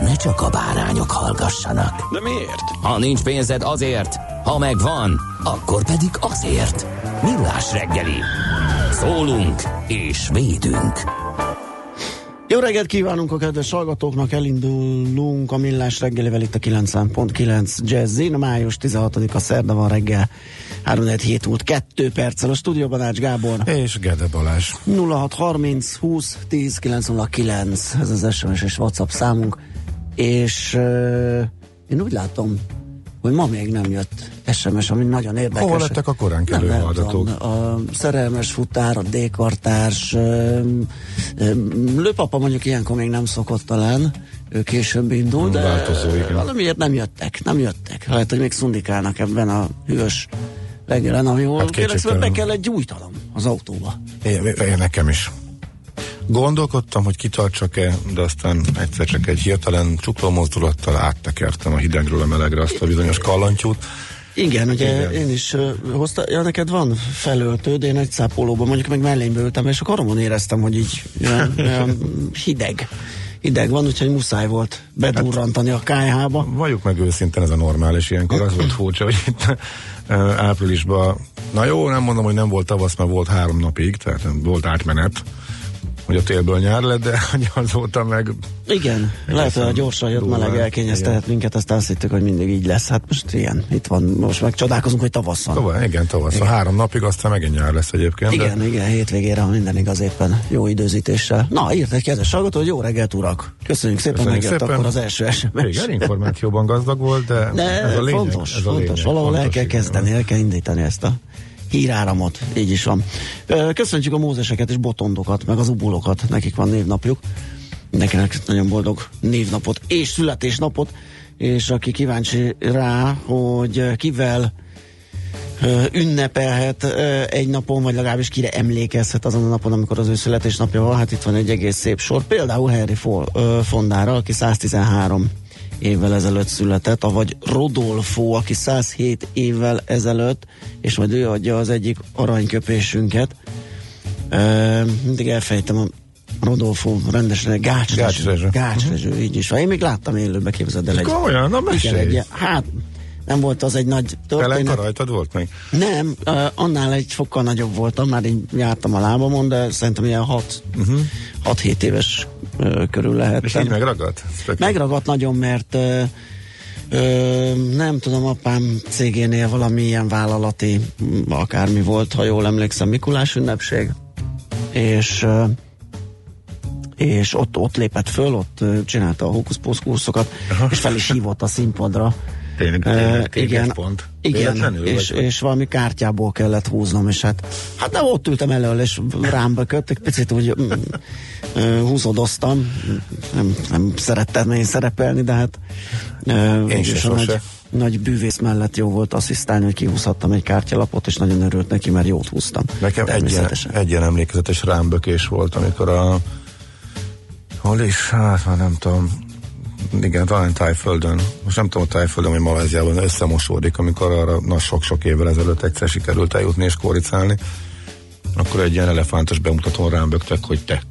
ne csak a bárányok hallgassanak. De miért? Ha nincs pénzed azért, ha megvan, akkor pedig azért. Millás reggeli. Szólunk és védünk. Jó reggelt kívánunk a kedves hallgatóknak, elindulunk a Millás reggelivel itt a 90.9 Jazzin, május 16-a szerda van reggel, 3 7 múlt 2 perccel a stúdióban Ács Gábor. És Gede Balázs. 0630 20 10 909, ez az SMS és WhatsApp számunk, és uh, én úgy látom, hogy ma még nem jött SMS, ami nagyon érdekes. Hol lettek a korán nem, hallgatók? A szerelmes futár, a D-kartárs, lőpapa mondjuk ilyenkor még nem szokott talán, ő később indul, de Változó, igen. valamiért nem jöttek, nem jöttek. Lehet, hogy még szundikálnak ebben a hűvös reggelen, ahol hát kérlek be kell egy gyújtanom az autóba. Én nekem is. Gondolkodtam, hogy kitartsak-e, de aztán egyszer csak egy hirtelen csukló mozdulattal áttekertem a hidegről a melegre azt a bizonyos kallantyút. Igen, ugye Igen. én is uh, hozta, ja neked van felöltőd, én egy szápolóban mondjuk meg mellénbe ültem, és a karomon éreztem, hogy így olyan, olyan hideg. Hideg van, úgyhogy muszáj volt bedurrantani a kájhába. Valljuk meg őszintén, ez a normális ilyenkor. Az volt furcsa, hogy itt áprilisban, na jó, nem mondom, hogy nem volt tavasz, mert volt három napig, tehát volt átmenet, hogy a télből nyár lett, de azóta meg Igen, lehet, hogy a gyorsan jött durván. meleg elkényeztetett minket, azt azt hittük, hogy mindig így lesz. Hát most ilyen, itt van, most meg csodálkozunk, hogy tavasz van. Tovább, igen, tavasz. Igen. három napig, aztán megint nyár lesz egyébként. Igen, de igen, hétvégére, ha minden igaz éppen jó időzítéssel. Na, írt egy kedves hallgató, hogy jó reggelt, urak! Köszönjük szépen, Köszönjük megjött szépen. akkor az első SMS. Igen, információban gazdag volt, de, De ez a lényeg. fontos, ez a fontos. lényeg, Valahol el fontos, kell igen. kezdeni, el kell indítani ezt a híráramot. Így is van. Köszöntjük a mózeseket és botondokat, meg az ubulokat. Nekik van névnapjuk. Mindenkinek nagyon boldog névnapot és születésnapot. És aki kíváncsi rá, hogy kivel ünnepelhet egy napon, vagy legalábbis kire emlékezhet azon a napon, amikor az ő születésnapja van. Hát itt van egy egész szép sor. Például Henry Fondára, aki 113 évvel ezelőtt született, avagy Rodolfo, aki 107 évvel ezelőtt, és majd ő adja az egyik aranyköpésünket. Ö, mindig elfejtem a Rodolfo rendesen, Gács Gács Rezső. Rezső. Gács Rezső, így is van. Én még láttam élőbe, képzeld el. Egy, Komolyan? Na, igen, egy, hát nem volt az egy nagy Pelenka történet. rajtad volt még? Nem, annál egy fokkal nagyobb voltam, már így jártam a lábamon, de szerintem ilyen 6 uh-huh. éves körül És így megragadt? Tök- Megragadt nagyon, mert ö, ö, nem tudom, apám cégénél valami ilyen vállalati, akármi volt, ha jól emlékszem, Mikulás ünnepség, és ö, és ott, ott lépett föl, ott csinálta a hókusz kuruszokat, és fel is hívott a színpadra. Tényleg, tényleg, igen, pont. igen és, vagy- és valami kártyából kellett húznom, és hát, hát nem ott ültem elől, és rám bökött, egy picit úgy mm, ö, húzódoztam, nem, nem szerettem én szerepelni, de hát Én se a nagy, nagy bűvész mellett jó volt asszisztálni, hogy kihúzhattam egy kártyalapot, és nagyon örült neki, mert jót húztam. Nekem egy ilyen, Természetesen. egy ilyen emlékezetes rámbökés volt, amikor a hol is, hát már nem tudom, igen, talán Tájföldön, most nem tudom, a Tájföldön vagy Maláziában összemosódik, amikor arra na, sok-sok évvel ezelőtt egyszer sikerült eljutni és kóricálni, akkor egy ilyen elefántos bemutatón rám böktek, hogy te.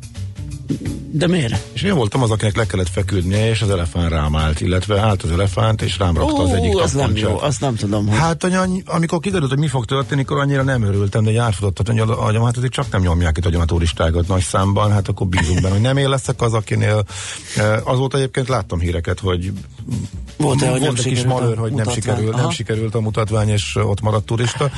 De miért? És én voltam az, akinek le kellett feküdnie, és az elefánt rám állt, illetve állt az elefánt, és rám rakta az egyik az nem jó, azt nem tudom. Hogy... Hát, anya, amikor kiderült, hogy mi fog történni, akkor annyira nem örültem, de egy átfutott hogy agyam, hát azért csak nem nyomják itt a turistákat nagy számban, hát akkor bízunk benne, hogy nem én leszek az, akinél. Eh, Azóta egyébként láttam híreket, hogy hogy nem volt egy kis malőr, hogy nem sikerült, nem sikerült a mutatvány, és ott maradt turista.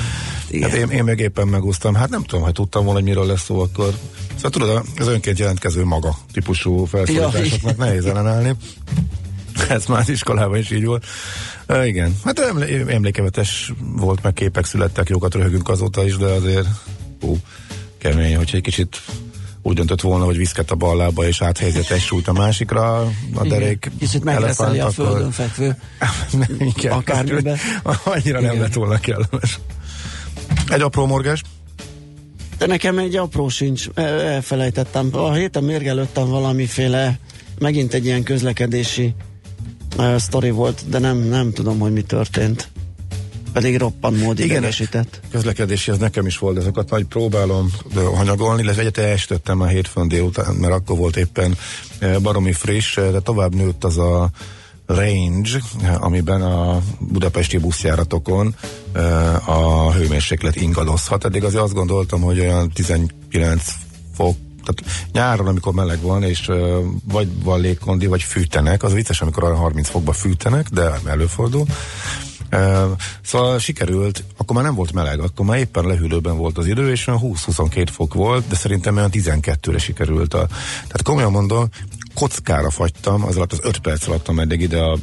Igen. Hát én, én meg éppen megúsztam. Hát nem tudom, hogy tudtam volna, hogy miről lesz szó akkor. Szóval tudod, az önként jelentkező maga típusú felszólításoknak nehéz ellenállni. Ez már az iskolában is így volt. Uh, igen, hát emlé- emlékevetes volt, meg képek születtek, jókat röhögünk azóta is, de azért hú, kemény, hogyha egy kicsit úgy döntött volna, hogy viszket a bal lába és áthelyezett egy súlyt a másikra, a derék Kicsit megreszeli a földön fekvő. nem, igen, Akármibe. Annyira nem Igen. lett volna kellemes. Egy apró morgás. De nekem egy apró sincs, El- elfelejtettem. A héten mérgelődtem valamiféle, megint egy ilyen közlekedési uh, sztori volt, de nem, nem tudom, hogy mi történt. Pedig roppant mód Igen. idegesített. Közlekedési, ez nekem is volt, azokat majd próbálom hanyagolni, illetve egyet elsütöttem a hétfőn délután, mert akkor volt éppen baromi friss, de tovább nőtt az a range, amiben a budapesti buszjáratokon eh, a hőmérséklet ingadozhat. Eddig azért azt gondoltam, hogy olyan 19 fok tehát nyáron, amikor meleg van, és uh, vagy van légkondi, vagy fűtenek, az vicces, amikor olyan 30 fokba fűtenek, de előfordul. Uh, szóval sikerült, akkor már nem volt meleg, akkor már éppen lehűlőben volt az idő, és olyan 20-22 fok volt, de szerintem olyan 12-re sikerült. A, tehát komolyan mondom, kockára fagytam, az alatt az 5 perc alatt, ameddig ide a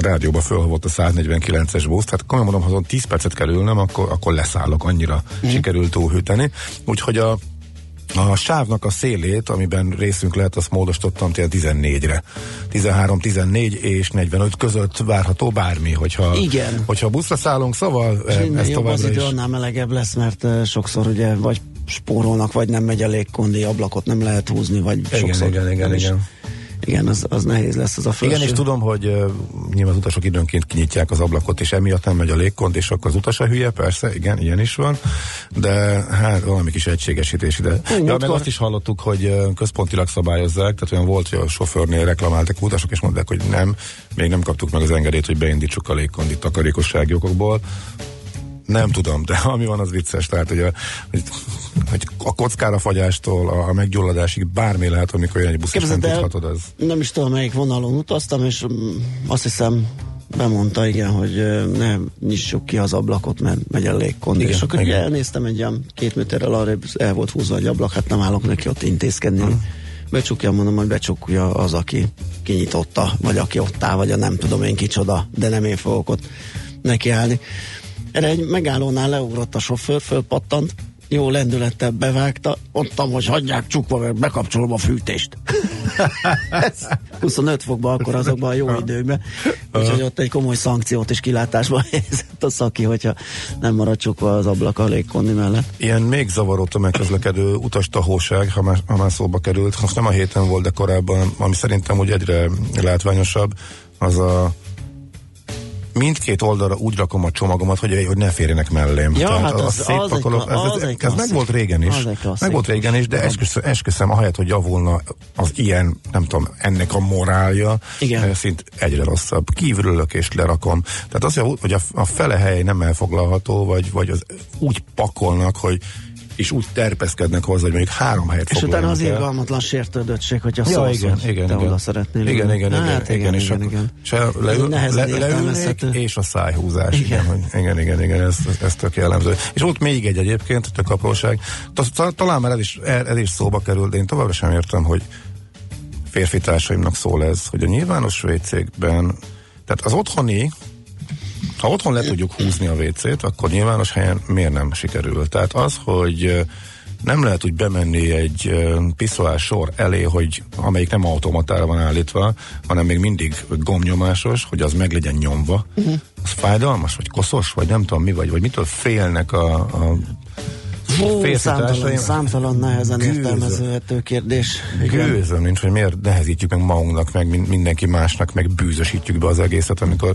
rádióba fölhavott a 149-es busz, tehát komolyan mondom, ha azon 10 percet kell ülnem, akkor, akkor leszállok, annyira mm. sikerült túlhűteni. Úgyhogy a a sávnak a szélét, amiben részünk lehet, azt módosítottam tél 14-re. 13, 14 és 45 között várható bármi, hogyha, Igen. hogyha buszra szállunk, szóval És eh, innen ez jobb az idő, is. annál melegebb lesz, mert uh, sokszor ugye vagy spórolnak, vagy nem megy a légkondi, ablakot nem lehet húzni, vagy Igen, sokszor igen, igen, nem is. Igen. Az, az nehéz lesz az a felső. Igen, és tudom, hogy uh, nyilván az utasok időnként kinyitják az ablakot, és emiatt nem megy a légkond, és akkor az utas a hülye, persze, igen, ilyen is van, de hát valami kis egységesítés ide. Ja, meg múltkor- azt is hallottuk, hogy uh, központilag szabályozzák, tehát olyan volt, hogy a sofőrnél reklamáltak utasok, és mondták, hogy nem, még nem kaptuk meg az engedélyt, hogy beindítsuk a légkondit takarékossági okokból. Nem tudom, de ami van, az vicces. Tehát, hogy a, hogy, a kockára fagyástól a, meggyulladásig bármi lehet, amikor olyan egy busz, nem Képzeld el, tudhatod, az nem is tudom, melyik vonalon utaztam, és mm, azt hiszem bemondta, igen, hogy ne nyissuk ki az ablakot, mert megy a légkondi. Igen, És akkor igen. elnéztem egy olyan két méterrel arra, el volt húzva egy ablak, hát nem állok neki ott intézkedni. Hogy Becsukja, mondom, hogy becsukja az, aki kinyitotta, vagy aki ott áll, vagy a nem tudom én kicsoda, de nem én fogok ott nekiállni. Erre egy megállónál leugrott a sofőr, fölpattant, jó lendülettel bevágta, mondtam, hogy hagyják csukva, mert bekapcsolom a fűtést. Ez 25 fokban akkor azokban a jó időkben. Úgyhogy ott egy komoly szankciót és kilátásba helyezett a szaki, hogyha nem marad csukva az ablak a légkondi mellett. Ilyen még zavaró tömegközlekedő utastahóság, ha már, ha már szóba került, most nem a héten volt, de korábban, ami szerintem úgy egyre látványosabb, az a mindkét oldalra úgy rakom a csomagomat, hogy, hogy ne férjenek mellém. Ja, Tehát hát a az- szép az egy pakoló, kla- ez, az ez, egy ez meg volt régen is. Az egy. Meg volt régen is, de esküszöm, esküszöm ahelyett, hogy javulna az ilyen, nem tudom, ennek a morálja, Igen. eh, szint egyre rosszabb. Kívülülök és lerakom. Tehát az, hogy a, a fele hely nem elfoglalható, vagy, vagy az úgy pakolnak, hogy és úgy terpeszkednek hozzá, hogy mondjuk három helyet És utána az irgalmatlan sértődöttség, hogyha Ja, szólsz, igen, hogy igen, te igen. oda szeretnél. Igen, igen, igen, hát, igen, igen, és igen, igen. Se leül, le, leülnék, és a szájhúzás. Igen, Igen. igen, hogy, igen, igen, igen ez, ez tök jellemző. És volt még egy egyébként, tök apróság. Ta- ta- Talán már ez is, ez is szóba került, de én továbbra sem értem, hogy férfi társaimnak szól ez, hogy a nyilvános WC-kben, tehát az otthoni, ha otthon le tudjuk húzni a WC-t, akkor nyilvános helyen miért nem sikerül? Tehát az, hogy nem lehet úgy bemenni egy ö, piszoár sor elé, hogy amelyik nem automatára van állítva, hanem még mindig gomnyomásos, hogy az meg legyen nyomva. Uh-huh. Az fájdalmas, vagy koszos, vagy nem tudom mi vagy, vagy mitől félnek a, a Hú, számtalan, számtalan nehezen Gőzöm. értelmezhető kérdés. Igen. Gőzöm nincs, hogy miért nehezítjük meg magunknak, meg min- mindenki másnak, meg bűzösítjük be az egészet, amikor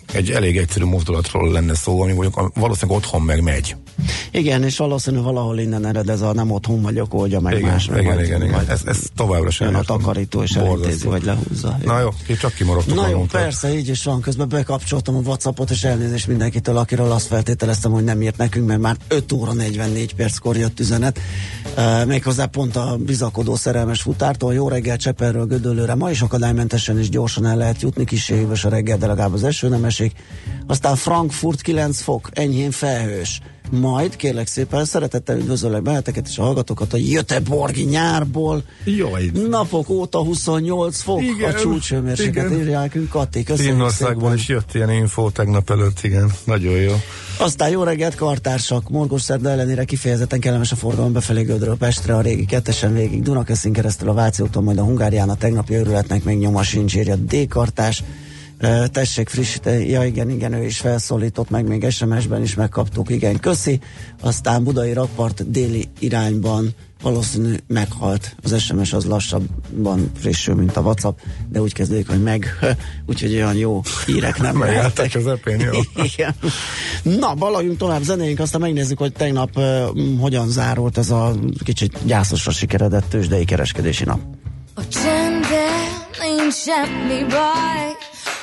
egy elég egyszerű mozdulatról lenne szó, ami mondjuk valószínűleg otthon meg megy. Igen, és valószínű valahol innen ered ez a nem otthon vagyok, oldja meg Igen, más. igen, vagy- igen, igen. Ez, ez továbbra sem. A takarító és elintézi, vagy lehúzza. Na jó, ki csak kimaradtuk Na jó, persze, így is van. Közben bekapcsoltam a Whatsappot, és elnézést mindenkitől, akiről azt feltételeztem, hogy nem írt nekünk, mert már 5 óra 44 perckor jött üzenet. Uh, méghozzá pont a bizakodó szerelmes futártól. Jó reggel Cseperről Gödöllőre. Ma is akadálymentesen és gyorsan el lehet jutni. Hűvös a reggel, de legalább az eső nem esik. Aztán Frankfurt 9 fok, enyhén felhős. Majd, kérlek szépen, szeretettel üdvözöllek benneteket és a hallgatókat a Göteborgi nyárból. Jaj. Napok óta 28 fok Igen, a csúcshőmérséklet, igen. írják nekünk Kati. Köszönjük Finnországból is jött ilyen infó tegnap előtt, igen. Nagyon jó. Aztán jó reggelt, kartársak! Morgos szerda ellenére kifejezetten kellemes a forgalom befelé Gödről Pestre, a régi kettesen végig Dunakeszin keresztül a Váci úton, majd a Hungárián a tegnapi őrületnek még nyoma sincs, írja D-kartás. Tessék frissíteni, ja igen, igen, ő is felszólított, meg még SMS-ben is megkaptuk, igen, köszi. Aztán Budai rakpart déli irányban valószínű meghalt. Az SMS az lassabban frissül, mint a WhatsApp, de úgy kezdődik, hogy meg, úgyhogy olyan jó hírek nem lehettek. közepén, jó. Igen. Na, balagjunk tovább zenéink, aztán megnézzük, hogy tegnap uh, hogyan zárult ez a kicsit gyászosra sikeredett tőzsdei kereskedési nap. A csenden nincs semmi baj.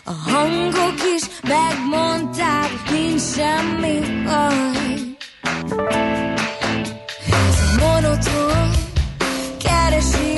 A hangok is megmondták, nincs semmi baj. Ez a monoton keresés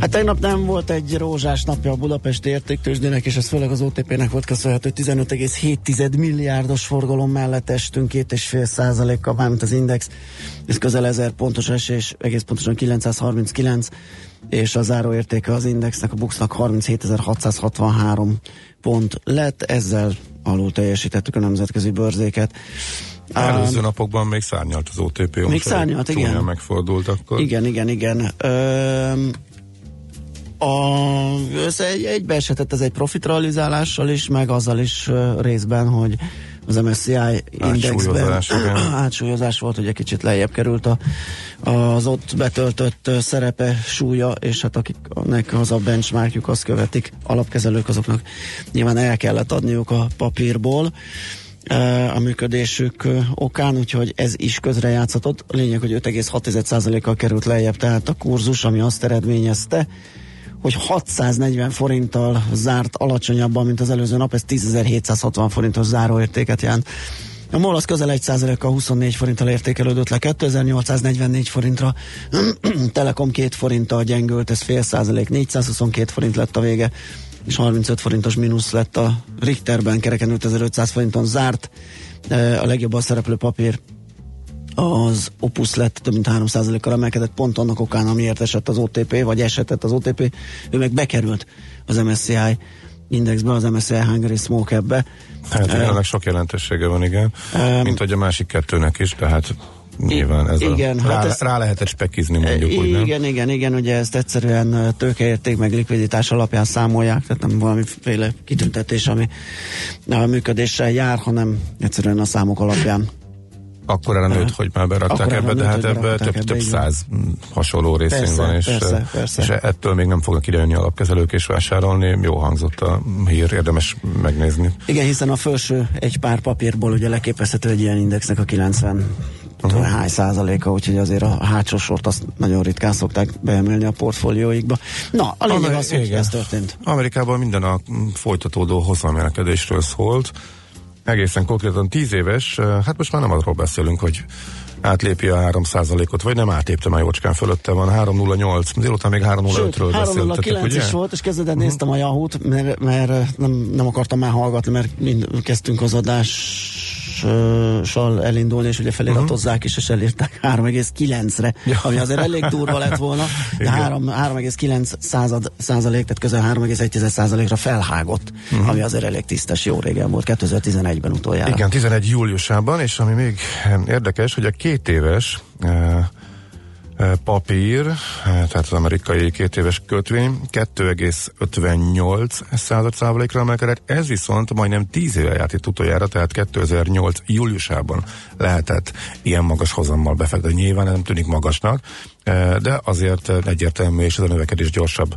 Hát tegnap nem volt egy rózsás napja a Budapesti értéktősdének, és ez főleg az OTP-nek volt köszönhető. 15,7 milliárdos forgalom mellett estünk 2,5 százalékkal, mármint az Index. Ez közel 1000 pontos esés, egész pontosan 939, és a záróértéke az Indexnek, a Buxnak 37.663 pont lett, ezzel alul teljesítettük a nemzetközi bőrzéket. Előző napokban még szárnyalt az OTP. Még szárnyalt, igen. megfordult akkor. Igen, igen, igen. Öm, a, össze egy, egybeeshetett ez egy profitrealizálással is, meg azzal is ö, részben, hogy az MSCI indexben. Átsúlyozás, volt, ugye kicsit lejjebb került a, az ott betöltött szerepe, súlya, és hát akiknek az a benchmarkjuk, azt követik, alapkezelők azoknak nyilván el kellett adniuk a papírból a működésük okán, úgyhogy ez is közrejátszhatott. A lényeg, hogy 5,6%-kal került lejjebb, tehát a kurzus, ami azt eredményezte, hogy 640 forinttal zárt alacsonyabban, mint az előző nap, ez 10.760 forintos záróértéket jelent. A MOL az közel 1% kal 24 forinttal értékelődött le 2844 forintra, Telekom 2 forinttal gyengült, ez fél százalék, 422 forint lett a vége, és 35 forintos mínusz lett a Richterben, kereken 5500 forinton zárt, E, a legjobban szereplő papír az Opus lett több mint 3%-kal emelkedett pont annak okán, amiért esett az OTP, vagy esetett az OTP, ő meg bekerült az MSCI indexbe, az MSCI Hungary Small Cap-be. Hát igen, ennek sok jelentősége van, igen. Em, Mint hogy a másik kettőnek is, tehát nyilván ez igen, a, hát rá, ez- rá lehetett spekizni mondjuk, úgy nem? igen, igen, igen, ugye ezt egyszerűen tőkeérték meg likviditás alapján számolják, tehát nem valamiféle kitüntetés, ami a működéssel jár, hanem egyszerűen a számok alapján. Akkor erre nőtt, hogy már berakták Akkor ebbe, erre de nőtt, hát ebbe több, ebbe, több száz hasonló Persze, van, és, persze, persze. és ettől még nem fognak idejönni alapkezelők és vásárolni. Jó hangzott a hír, érdemes megnézni. Igen, hiszen a felső egy pár papírból ugye leképezhető egy ilyen indexnek a 90 uh-huh. hány százaléka, úgyhogy azért a hátsó sort azt nagyon ritkán szokták beemelni a portfólióikba. Na, a lényeg Ameri- az, hogy igen. ez történt. Amerikában minden a folytatódó hozamemelkedésről szólt. Egészen konkrétan 10 éves, hát most már nem arról beszélünk, hogy átlépi a 3%-ot, vagy nem átlépte már jócskán fölötte van, 308, délután még 305-ről beszéltetek, 309 ugye? is volt, és kezdetben uh-huh. néztem a Yahoo-t, mert, mert nem, nem akartam már hallgatni, mert mind kezdtünk az adással elindulni, és ugye feliratozzák is, és elírták 3,9-re, Ja. ami azért elég durva lett volna, de Igen. 3, 3,9 század, százalék, tehát közel 3,1 százalékra felhágott, uh-huh. ami azért elég tisztes, jó régen volt, 2011-ben utoljára. Igen, 11 júliusában, és ami még érdekes, hogy a két éves eh, papír, eh, tehát az amerikai két éves kötvény 2,58 század százalékra emelkedett, ez viszont majdnem 10 éve járt itt utoljára, tehát 2008 júliusában lehetett ilyen magas hozammal befektetni. Nyilván nem tűnik magasnak, de azért egyértelmű, és ez a növekedés gyorsabb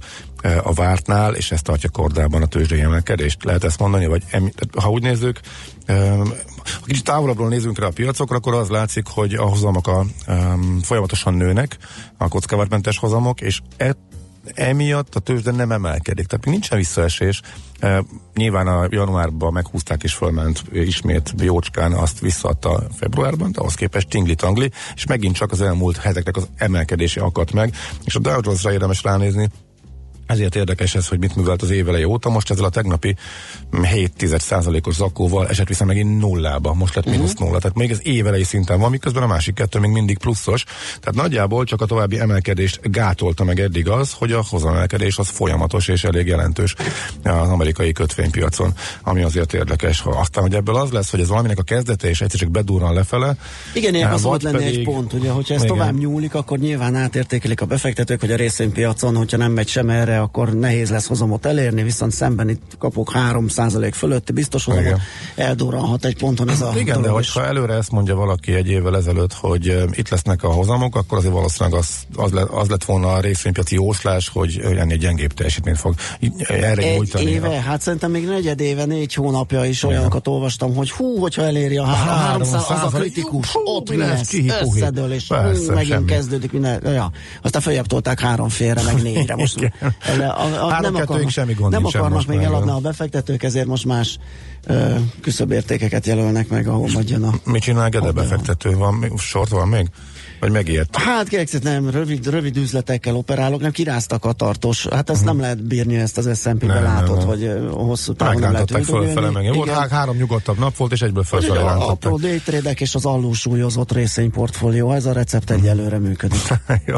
a vártnál, és ez tartja kordában a tőzsdei emelkedést. Lehet ezt mondani, vagy emi, ha úgy nézzük, em, ha kicsit távolabbról nézünk rá a piacokra, akkor az látszik, hogy a hozamok a, um, folyamatosan nőnek, a kockázatmentes hozamok, és e, emiatt a tőzsde nem emelkedik. Tehát még nincsen visszaesés. E, nyilván a januárban meghúzták és fölment ismét jócskán, azt visszaadta februárban, de ahhoz képest tingli-tangli, és megint csak az elmúlt heteknek az emelkedése akadt meg, és a Dow Jones-ra érdemes ránézni, ezért érdekes ez, hogy mit művelt az éveleje óta. Most ezzel a tegnapi 7 os zakóval esett vissza megint nullába. Most lett mínusz nulla. Tehát még ez évelei szinten van, miközben a másik kettő még mindig pluszos. Tehát nagyjából csak a további emelkedést gátolta meg eddig az, hogy a hozamelkedés az folyamatos és elég jelentős az amerikai kötvénypiacon, ami azért érdekes. Aztán, hogy ebből az lesz, hogy ez valaminek a kezdete és egyszer csak bedurran lefele. Igen, ilyen az volt vagy lenni egy pedig- pont, ugye, hogyha ez Igen. tovább nyúlik, akkor nyilván átértékelik a befektetők, hogy a részvénypiacon, hogyha nem megy sem erre, akkor nehéz lesz hozamot elérni, viszont szemben itt kapok 3% fölötti biztos hozamot, Igen. eldurranhat egy ponton ez a Igen, de hogyha előre ezt mondja valaki egy évvel ezelőtt, hogy uh, itt lesznek a hozamok, akkor azért valószínűleg az, az, le, az lett volna a részvénypiaci jóslás, hogy ennél gyengébb teljesítményt fog erre Egy nyújtani. éve, hát szerintem még negyed éve, négy hónapja is olyanokat olvastam, hogy hú, hogyha eléri a, a három 300, az a kritikus, hú, ott mi lesz, összedől, és Persze, megint semmi. kezdődik minden, ja. Aztán följebb tolták három félre, meg négyre. Most Igen. A, a, Három nem akarnak, semmi gond nem akarnak még eladni a befektetők, ezért most más ö, küszöbértékeket jelölnek meg, ahol majd jön a Mit csinál Gede befektető? Van, sort van még? Vagy megijedt? Hát kérlek, nem, rövid, rövid üzletekkel operálok, nem kiráztak a tartós. Hát ezt nem lehet bírni, ezt az S&P-ben látod, nem. hogy hosszú távon nem lehet fölfele meg. Volt Igen. há- három nyugodtabb nap volt, és egyből fölfele a apró és az alulsúlyozott részvényportfólió, ez a recept egyelőre működik. Jó.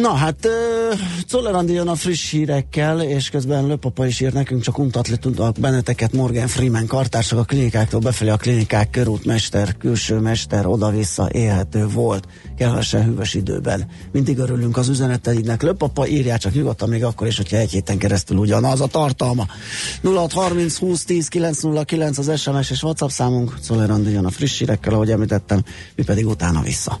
Na hát, Czoller jön a friss hírekkel, és közben Löpapa is ír nekünk, csak untatli tudnak benneteket Morgan Freeman kartársak a klinikáktól befelé a klinikák körútmester, külső mester, oda-vissza élhető volt, kellessen hűvös időben. Mindig örülünk az üzeneteidnek. Löpapa írják csak nyugodtan még akkor is, hogyha egy héten keresztül ugyanaz a tartalma. 0630 20 10 909 az SMS és WhatsApp számunk, Czoller jön a friss hírekkel, ahogy említettem, mi pedig utána vissza.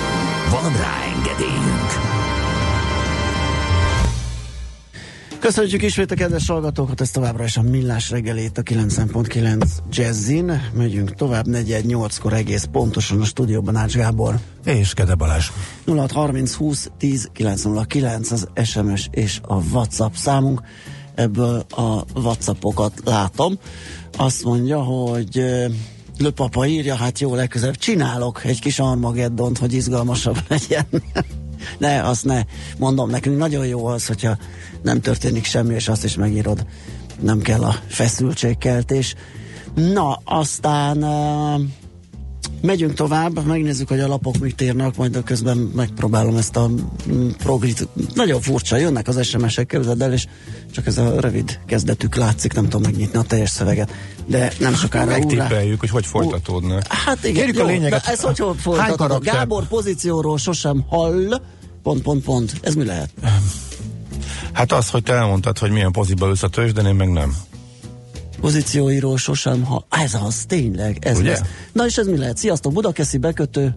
Van rá engedélyünk! Köszönjük ismét a kedves hallgatókat, ez továbbra is a Millás reggelét a 90.9 Jazzin. Megyünk tovább, 418-kor egész pontosan a stúdióban Ács Gábor. És Kede Balázs. 0630 20 10 909 az SMS és a WhatsApp számunk. Ebből a WhatsAppokat látom. Azt mondja, hogy ö, Löpapa írja, hát jó, legközelebb csinálok egy kis Armageddont, hogy izgalmasabb legyen. ne, azt ne. Mondom, nekünk nagyon jó az, hogyha nem történik semmi, és azt is megírod. Nem kell a feszültségkeltés. Na, aztán uh, megyünk tovább, megnézzük, hogy a lapok mit írnak, majd a közben megpróbálom ezt a mm, progrit. Nagyon furcsa, jönnek az SMS-ek, képzeld el, és csak ez a rövid kezdetük látszik, nem tudom megnyitni a teljes szöveget. De nem sokára. Megtippeljük, hogy hogy folytatódna. Hát igen, Kérjük jó, a lényeget. de ez hogy karakter? Gábor pozícióról sosem hall, pont, pont, pont. Ez mi lehet? Hát az, hogy te elmondtad, hogy milyen poziba ülsz a tőzsdén, én meg nem. Pozícióiról sosem hall. Ez az, tényleg, ez Ugye? lesz. Na és ez mi lehet? Sziasztok, Budakeszi bekötő.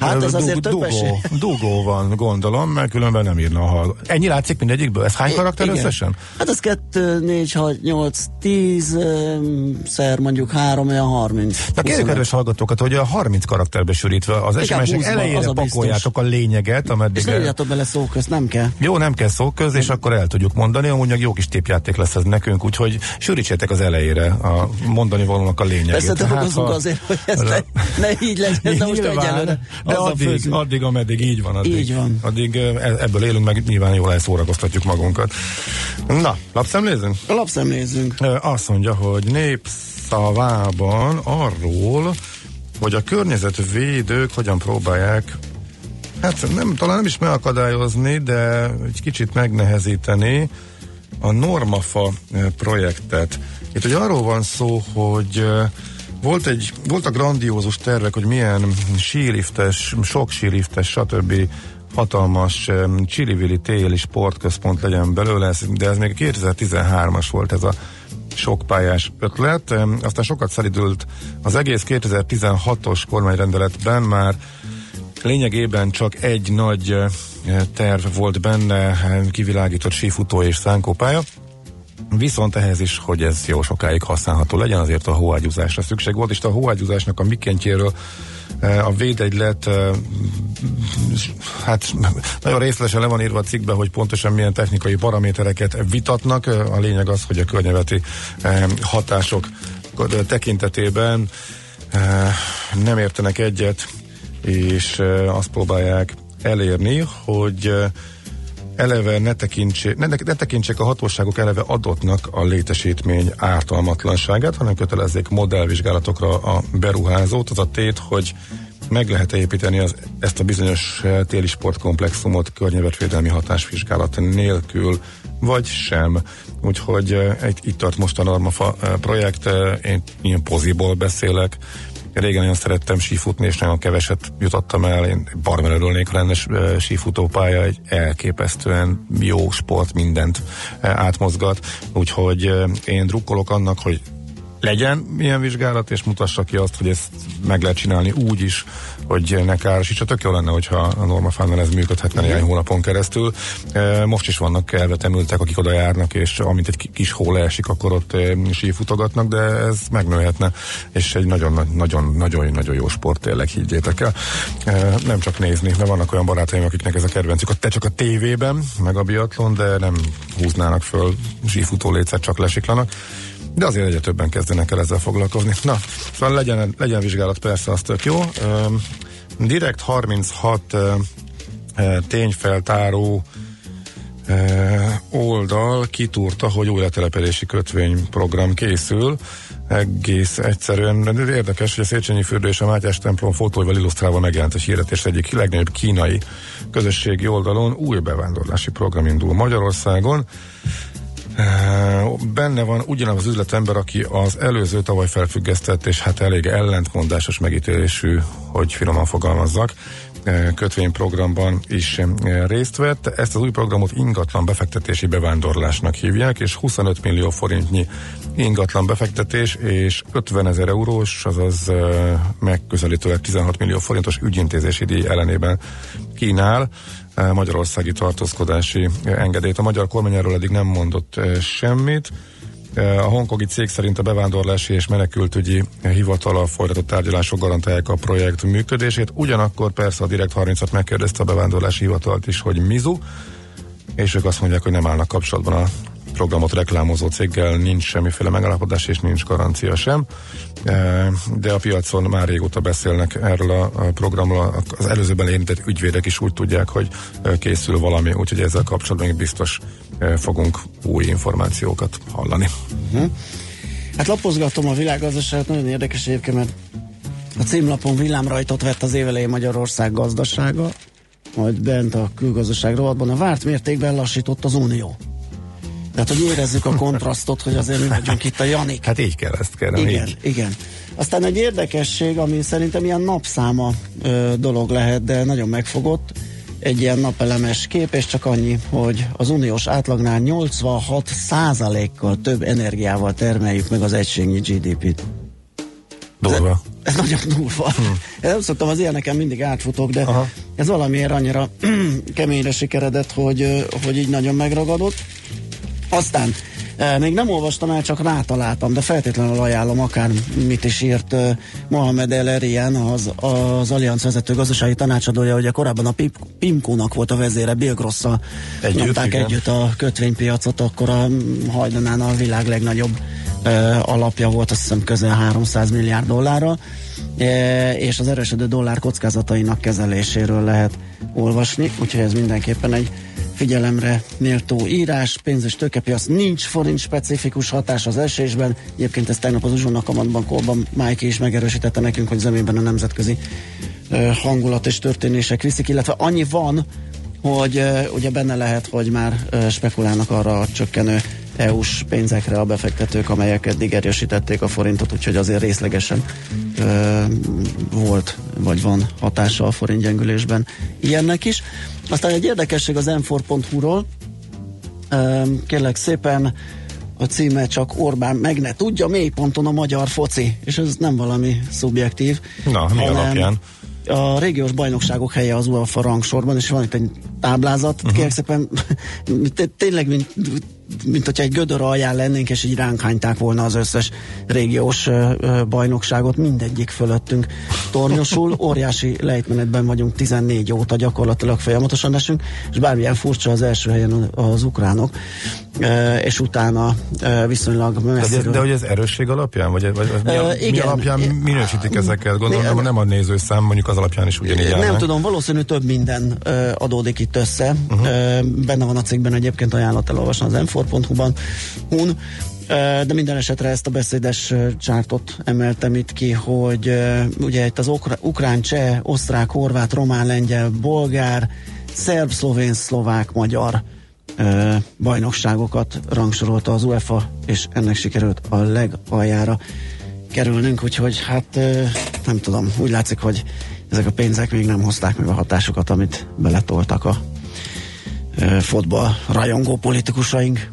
Hát ez azért dugó, esély. dugó van, gondolom, mert különben nem írna a hal. Ennyi látszik mindegyikből? Ez hány karakter Igen. összesen? Hát ez 2, 4, 6, 8, 10, öm, szer mondjuk 3, olyan 30. Na kérjük 25. kedves hallgatókat, hogy a 30 karakterbe sűrítve az SMS-ek 20-ban, az elejére a pakoljátok a lényeget, És ameddig... ne írjátok bele szó közt, nem kell. Jó, nem kell szó köz, és akkor el tudjuk mondani, amúgy meg jó kis tépjáték lesz ez nekünk, úgyhogy sűrítsétek az elejére a mondani valónak a lényegét. Persze te Hát, ha- azért, hogy ez ne, ne így legyen, de most egyelőre de addig, főzünk. addig, ameddig így van, addig, Így van. addig eh, ebből élünk, meg nyilván jól elszórakoztatjuk magunkat. Na, lapszemlézünk? Lapszemlézzünk. Ö, Azt mondja, hogy népszavában arról, hogy a környezetvédők hogyan próbálják hát nem, talán nem is megakadályozni, de egy kicsit megnehezíteni a Normafa projektet. Itt ugye arról van szó, hogy volt egy, voltak grandiózus tervek, hogy milyen síriftes, sok síriftes, stb. hatalmas um, Csirivili téli sportközpont legyen belőle, de ez még 2013-as volt ez a sokpályás ötlet. Em, Aztán sokat szeridült az egész 2016-os kormányrendeletben már Lényegében csak egy nagy eh, terv volt benne, kivilágított sífutó és szánkópálya. Viszont ehhez is, hogy ez jó sokáig használható legyen, azért a hóágyúzásra szükség volt, és a hóágyúzásnak a mikéntjéről eh, a védegylet eh, hát nagyon részletesen le van írva a cikkben, hogy pontosan milyen technikai paramétereket vitatnak. Eh, A lényeg az, hogy a környezeti hatások tekintetében nem értenek egyet, és azt próbálják elérni, hogy eleve ne, tekintse, ne, ne tekintsék a hatóságok eleve adottnak a létesítmény ártalmatlanságát, hanem kötelezzék modellvizsgálatokra a beruházót. Az a tét, hogy meg lehet építeni az, ezt a bizonyos téli sportkomplexumot környezetvédelmi hatásvizsgálat nélkül, vagy sem. Úgyhogy eh, itt, itt tart most a Normafa eh, projekt, eh, én ilyen poziból beszélek, Régen nagyon szerettem sífutni, és nagyon keveset jutottam el. Én barmen örülnék, ha lenne sífutópálya, egy elképesztően jó sport, mindent átmozgat. Úgyhogy én drukkolok annak, hogy legyen ilyen vizsgálat, és mutassa ki azt, hogy ezt meg lehet csinálni úgy is, hogy ne károsítsa. Tök jó lenne, hogyha a Norma Funnel ez működhetne néhány hónapon keresztül. E, Most is vannak elvetemültek, akik oda járnak, és amint egy ki- kis hó leesik, akkor ott e, sífutogatnak, de ez megnőhetne, és egy nagyon-nagyon-nagyon jó sport tényleg, higgyétek el. E, Nem csak nézni, de vannak olyan barátaim, akiknek ez a kedvencük. Te csak a tévében, meg a biatlon, de nem húznának föl sífutó lécet, csak lesiklanak. De azért egyre többen kezdenek el ezzel foglalkozni. Na, szóval legyen, legyen vizsgálat, persze, az tök jó. Direkt 36 ö, ö, tényfeltáró oldal kitúrta, hogy új letelepedési kötvényprogram készül. Egész egyszerűen de érdekes, hogy a Széchenyi fürdő és a Mátyás templom fotóival illusztrálva megjelent egy hirdetés egyik legnagyobb kínai közösségi oldalon új bevándorlási program indul Magyarországon. Benne van ugyanaz az üzletember, aki az előző tavaly felfüggesztett, és hát elég ellentmondásos megítélésű, hogy finoman fogalmazzak, kötvényprogramban is részt vett. Ezt az új programot ingatlan befektetési bevándorlásnak hívják, és 25 millió forintnyi ingatlan befektetés és 50 ezer eurós, azaz megközelítőleg 16 millió forintos ügyintézési díj ellenében kínál magyarországi tartózkodási engedélyt. A magyar kormány erről eddig nem mondott eh, semmit. Eh, A hongkongi cég szerint a bevándorlási és menekültügyi hivatal folytatott tárgyalások garantálják a projekt működését. Ugyanakkor persze a Direkt 30-at megkérdezte a bevándorlási hivatalt is, hogy mizu, és ők azt mondják, hogy nem állnak kapcsolatban a programot reklámozó céggel, nincs semmiféle megállapodás és nincs garancia sem. E, De a piacon már régóta beszélnek erről a programról, az előzőben érintett ügyvédek is úgy tudják, hogy e, készül valami, úgyhogy ezzel kapcsolatban biztos e, fogunk új információkat hallani. Hát lapozgatom a világgazdaságot, nagyon érdekes egyébként, mert a címlapon villámrajtot vett az évelején Magyarország gazdasága, majd bent a külgazdaság rovatban a várt mértékben lassított az Unió. Tehát, hogy érezzük a kontrasztot, hogy azért mi vagyunk itt a Janik. Hát így kell ezt kérem. Igen, így. igen. Aztán egy érdekesség, ami szerintem ilyen napszáma ö, dolog lehet, de nagyon megfogott, egy ilyen napelemes kép, és csak annyi, hogy az uniós átlagnál 86 százalékkal több energiával termeljük meg az egységnyi GDP-t. Durva. Ez nagyon durva. Hmm. Nem szoktam az ilyeneken mindig átfutok, de Aha. ez valamiért annyira keményre sikeredett, hogy, hogy így nagyon megragadott. Aztán e, még nem olvastam el, csak rátaláltam, de feltétlenül ajánlom, akár mit is írt e, Mohamed El Erian, az, az Allianz vezető gazdasági tanácsadója, ugye korábban a Pimkónak volt a vezére, Bill Grosszal Együtt, nyomták együtt a kötvénypiacot, akkor a hajdanán a világ legnagyobb e, alapja volt, azt hiszem közel 300 milliárd dollárra, és az erősödő dollár kockázatainak kezeléséről lehet olvasni, úgyhogy ez mindenképpen egy figyelemre méltó írás, pénz és tőkepiac, nincs forint specifikus hatás az esésben. Egyébként ezt tegnap az uzsónak kamatban Kolban Mike is megerősítette nekünk, hogy zömében a nemzetközi hangulat és történések viszik, illetve annyi van, hogy ugye benne lehet, hogy már ö, spekulálnak arra a csökkenő EU-s pénzekre a befektetők, amelyek eddig erősítették a forintot, úgyhogy azért részlegesen ö, volt, vagy van hatása a forint gyengülésben ilyennek is. Aztán egy érdekesség az m4.hu-ról, Ö, kérlek szépen, a címe csak Orbán meg ne tudja, mélyponton a magyar foci, és ez nem valami szubjektív. Na, mi alapján? A régiós bajnokságok helye az UEFA rangsorban, és van itt egy táblázat, uh-huh. kérlek szépen, té- tényleg, mint, mint hogyha egy gödör alján lennénk, és így ránk hányták volna az összes régiós ö, ö, bajnokságot, mindegyik fölöttünk tornyosul, óriási lejtmenetben vagyunk 14 óta gyakorlatilag folyamatosan esünk, és bármilyen furcsa az első helyen az ukránok, ö, és utána ö, viszonylag De, messziről. de hogy ez erősség alapján? Vagy, vagy mi, a, mi igen. alapján minősítik ezeket? Gondolom, Ne- nem a nézőszám, mondjuk az alapján is ugyanígy Nem állnak. tudom, valószínű több minden ö, adódik itt össze. Uh-huh. Ö, benne van a cikkben egyébként ajánlat elolvasni az m4.hu-ban. Hun. Ö, de minden esetre ezt a beszédes csártot emeltem itt ki, hogy ugye itt az okra, ukrán, cseh, osztrák, horvát, román, lengyel, bolgár, szerb, szlovén, szlovák, magyar bajnokságokat rangsorolta az UEFA, és ennek sikerült a legaljára kerülnünk, úgyhogy hát nem tudom, úgy látszik, hogy ezek a pénzek még nem hozták meg a hatásokat, amit beletoltak a ö, fotball rajongó politikusaink.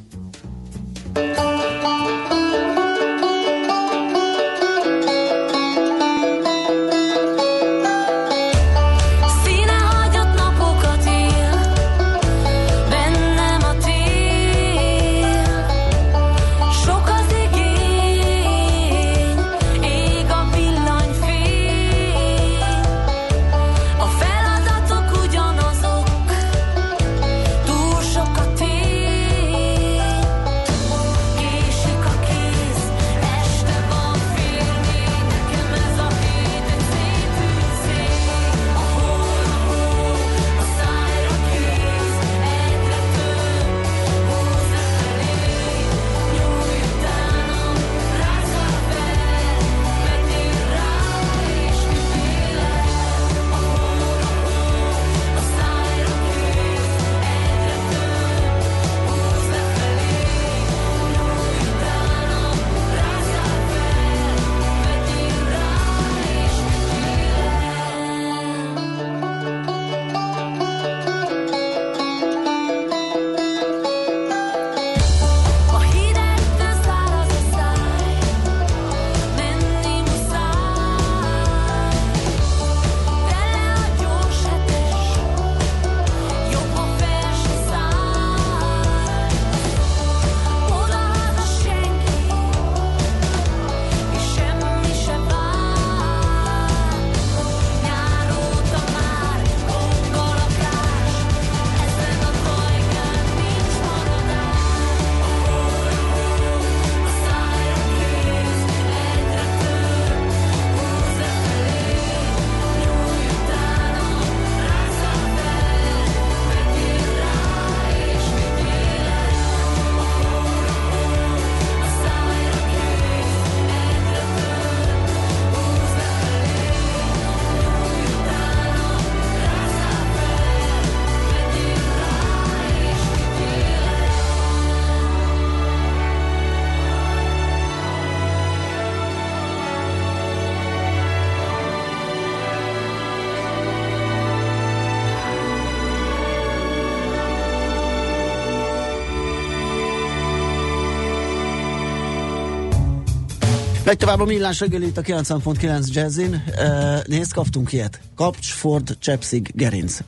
Megy tovább a millás reggeli itt a 90.9 Jazzin. Uh, nézd, kaptunk ilyet. Kapcs, Ford, Csepszig, Gerinc.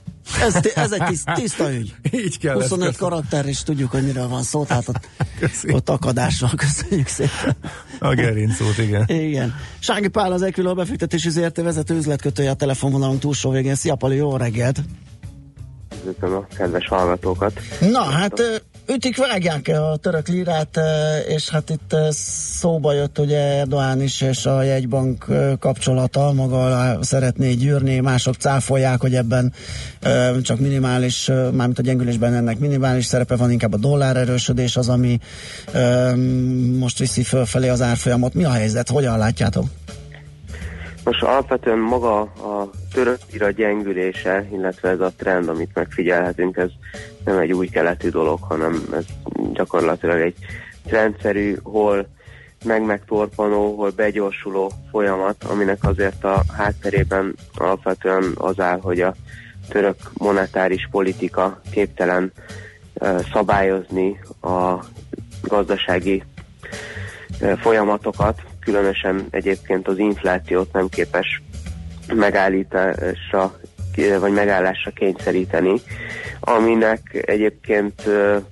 Ez, ez egy tiszt, tiszta ügy. Így kell 25 ezt karakter, és tudjuk, hogy miről van szó, tehát ott, Köszi. ott akadásra köszönjük szépen. A gerincót, igen. Igen. Sági Pál az Equilor befektetési ZRT vezető üzletkötője a telefonvonalunk túlsó végén. Szia Pali, jó reggelt! Üdvözlöm a kedves hallgatókat. Na, hát ütik, vágják a török lírát, ö, és hát itt ö, szóba jött ugye Erdoğan is, és a jegybank ö, kapcsolata, maga alá szeretné gyűrni, mások cáfolják, hogy ebben csak minimális, mármint a gyengülésben ennek minimális szerepe van, inkább a dollár erősödés az, ami most viszi fölfelé az árfolyamot. Mi a helyzet? Hogyan látjátok? Most alapvetően maga a török gyengülése, illetve ez a trend, amit megfigyelhetünk, ez nem egy új keletű dolog, hanem ez gyakorlatilag egy rendszerű, hol meg-megtorpanó, hol begyorsuló folyamat, aminek azért a hátterében alapvetően az áll, hogy a török monetáris politika képtelen szabályozni a gazdasági folyamatokat, különösen egyébként az inflációt nem képes megállításra vagy megállásra kényszeríteni, aminek egyébként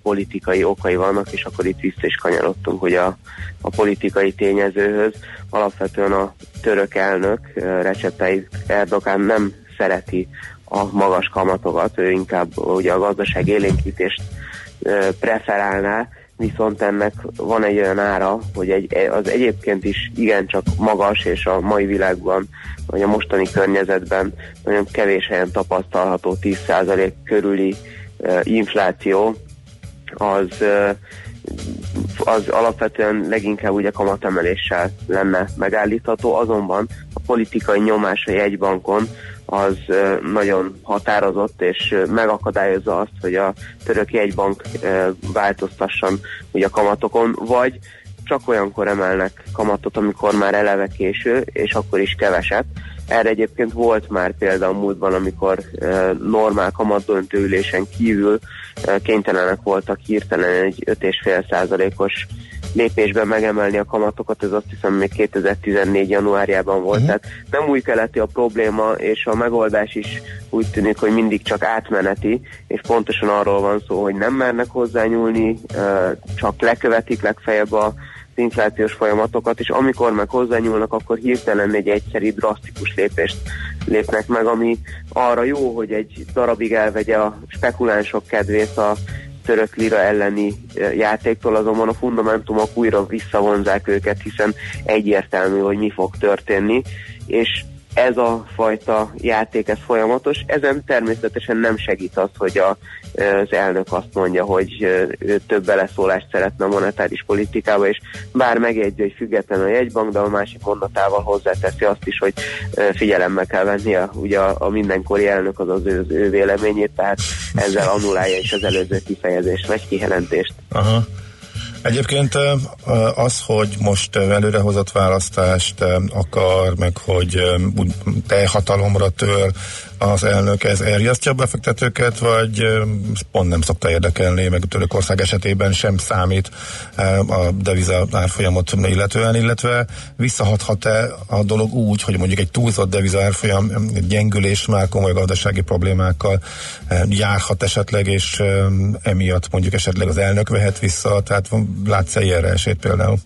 politikai okai vannak, és akkor itt vissza is kanyarodtunk hogy a, a politikai tényezőhöz. Alapvetően a török elnök, Recep Tayyip Erdogan nem szereti a magas kamatokat, ő inkább ugye a gazdaság élénkítést preferálná, viszont ennek van egy olyan ára, hogy egy, az egyébként is igencsak magas, és a mai világban, vagy a mostani környezetben nagyon kevés helyen tapasztalható 10% körüli uh, infláció, az, uh, az alapvetően leginkább ugye kamatemeléssel lenne megállítható, azonban a politikai nyomás a jegybankon az nagyon határozott, és megakadályozza azt, hogy a török jegybank változtasson ugye a kamatokon, vagy csak olyankor emelnek kamatot, amikor már eleve késő, és akkor is keveset. Erre egyébként volt már példa a múltban, amikor normál kamatdöntő ülésen kívül ö, kénytelenek voltak hirtelen egy 5,5 százalékos lépésben megemelni a kamatokat, ez azt hiszem még 2014. januárjában volt. Uh-huh. Tehát nem új keleti a probléma, és a megoldás is úgy tűnik, hogy mindig csak átmeneti, és pontosan arról van szó, hogy nem mernek hozzányúlni, csak lekövetik legfeljebb a az inflációs folyamatokat, és amikor meg hozzányúlnak, akkor hirtelen egy egyszerű, drasztikus lépést lépnek meg, ami arra jó, hogy egy darabig elvegye a spekulánsok kedvét a török lira elleni eh, játéktól, azonban a fundamentumok újra visszavonzák őket, hiszen egyértelmű, hogy mi fog történni, és ez a fajta játék, ez folyamatos. Ezen természetesen nem segít az, hogy a, az elnök azt mondja, hogy ő több beleszólást szeretne a monetáris politikába, és bár megjegyzi, hogy független a jegybank, de a másik mondatával hozzáteszi azt is, hogy figyelembe kell venni a, ugye a, a mindenkori elnök az az ő, ő véleményét, tehát ezzel annulálja is az előző kifejezést, vagy kijelentést. Aha. Egyébként az, hogy most előrehozott választást akar, meg hogy úgy teljhatalomra tör az elnök, ez elriasztja a befektetőket, vagy pont nem szokta érdekelni, meg Törökország esetében sem számít a deviza árfolyamot illetően, illetve visszahathat-e a dolog úgy, hogy mondjuk egy túlzott deviza árfolyam gyengülés már komoly gazdasági problémákkal járhat esetleg, és emiatt mondjuk esetleg az elnök vehet vissza, tehát látsz-e ilyenre esélyt például?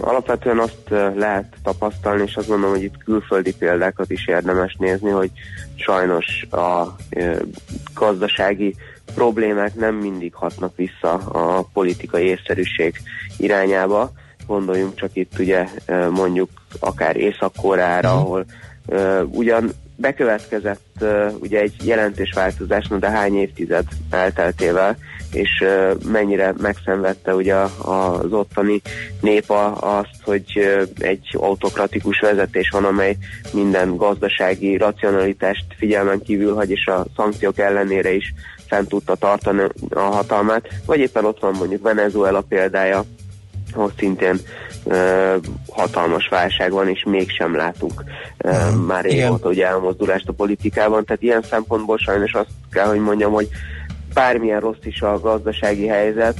Alapvetően azt lehet tapasztalni, és azt mondom, hogy itt külföldi példákat is érdemes nézni, hogy sajnos a gazdasági problémák nem mindig hatnak vissza a politikai észszerűség irányába. Gondoljunk csak itt ugye mondjuk akár Észak-Koreára, uh-huh. ahol ugyan bekövetkezett ugye egy jelentős változás, de hány évtized elteltével, és mennyire megszenvedte ugye az ottani nép azt, hogy egy autokratikus vezetés van, amely minden gazdasági racionalitást figyelmen kívül hagy, és a szankciók ellenére is fent tudta tartani a hatalmát, vagy éppen ott van mondjuk Venezuela példája, ahol szintén uh, hatalmas válság van, és mégsem látunk uh, már régóta ugye elmozdulást a politikában, tehát ilyen szempontból sajnos azt kell, hogy mondjam, hogy bármilyen rossz is a gazdasági helyzet,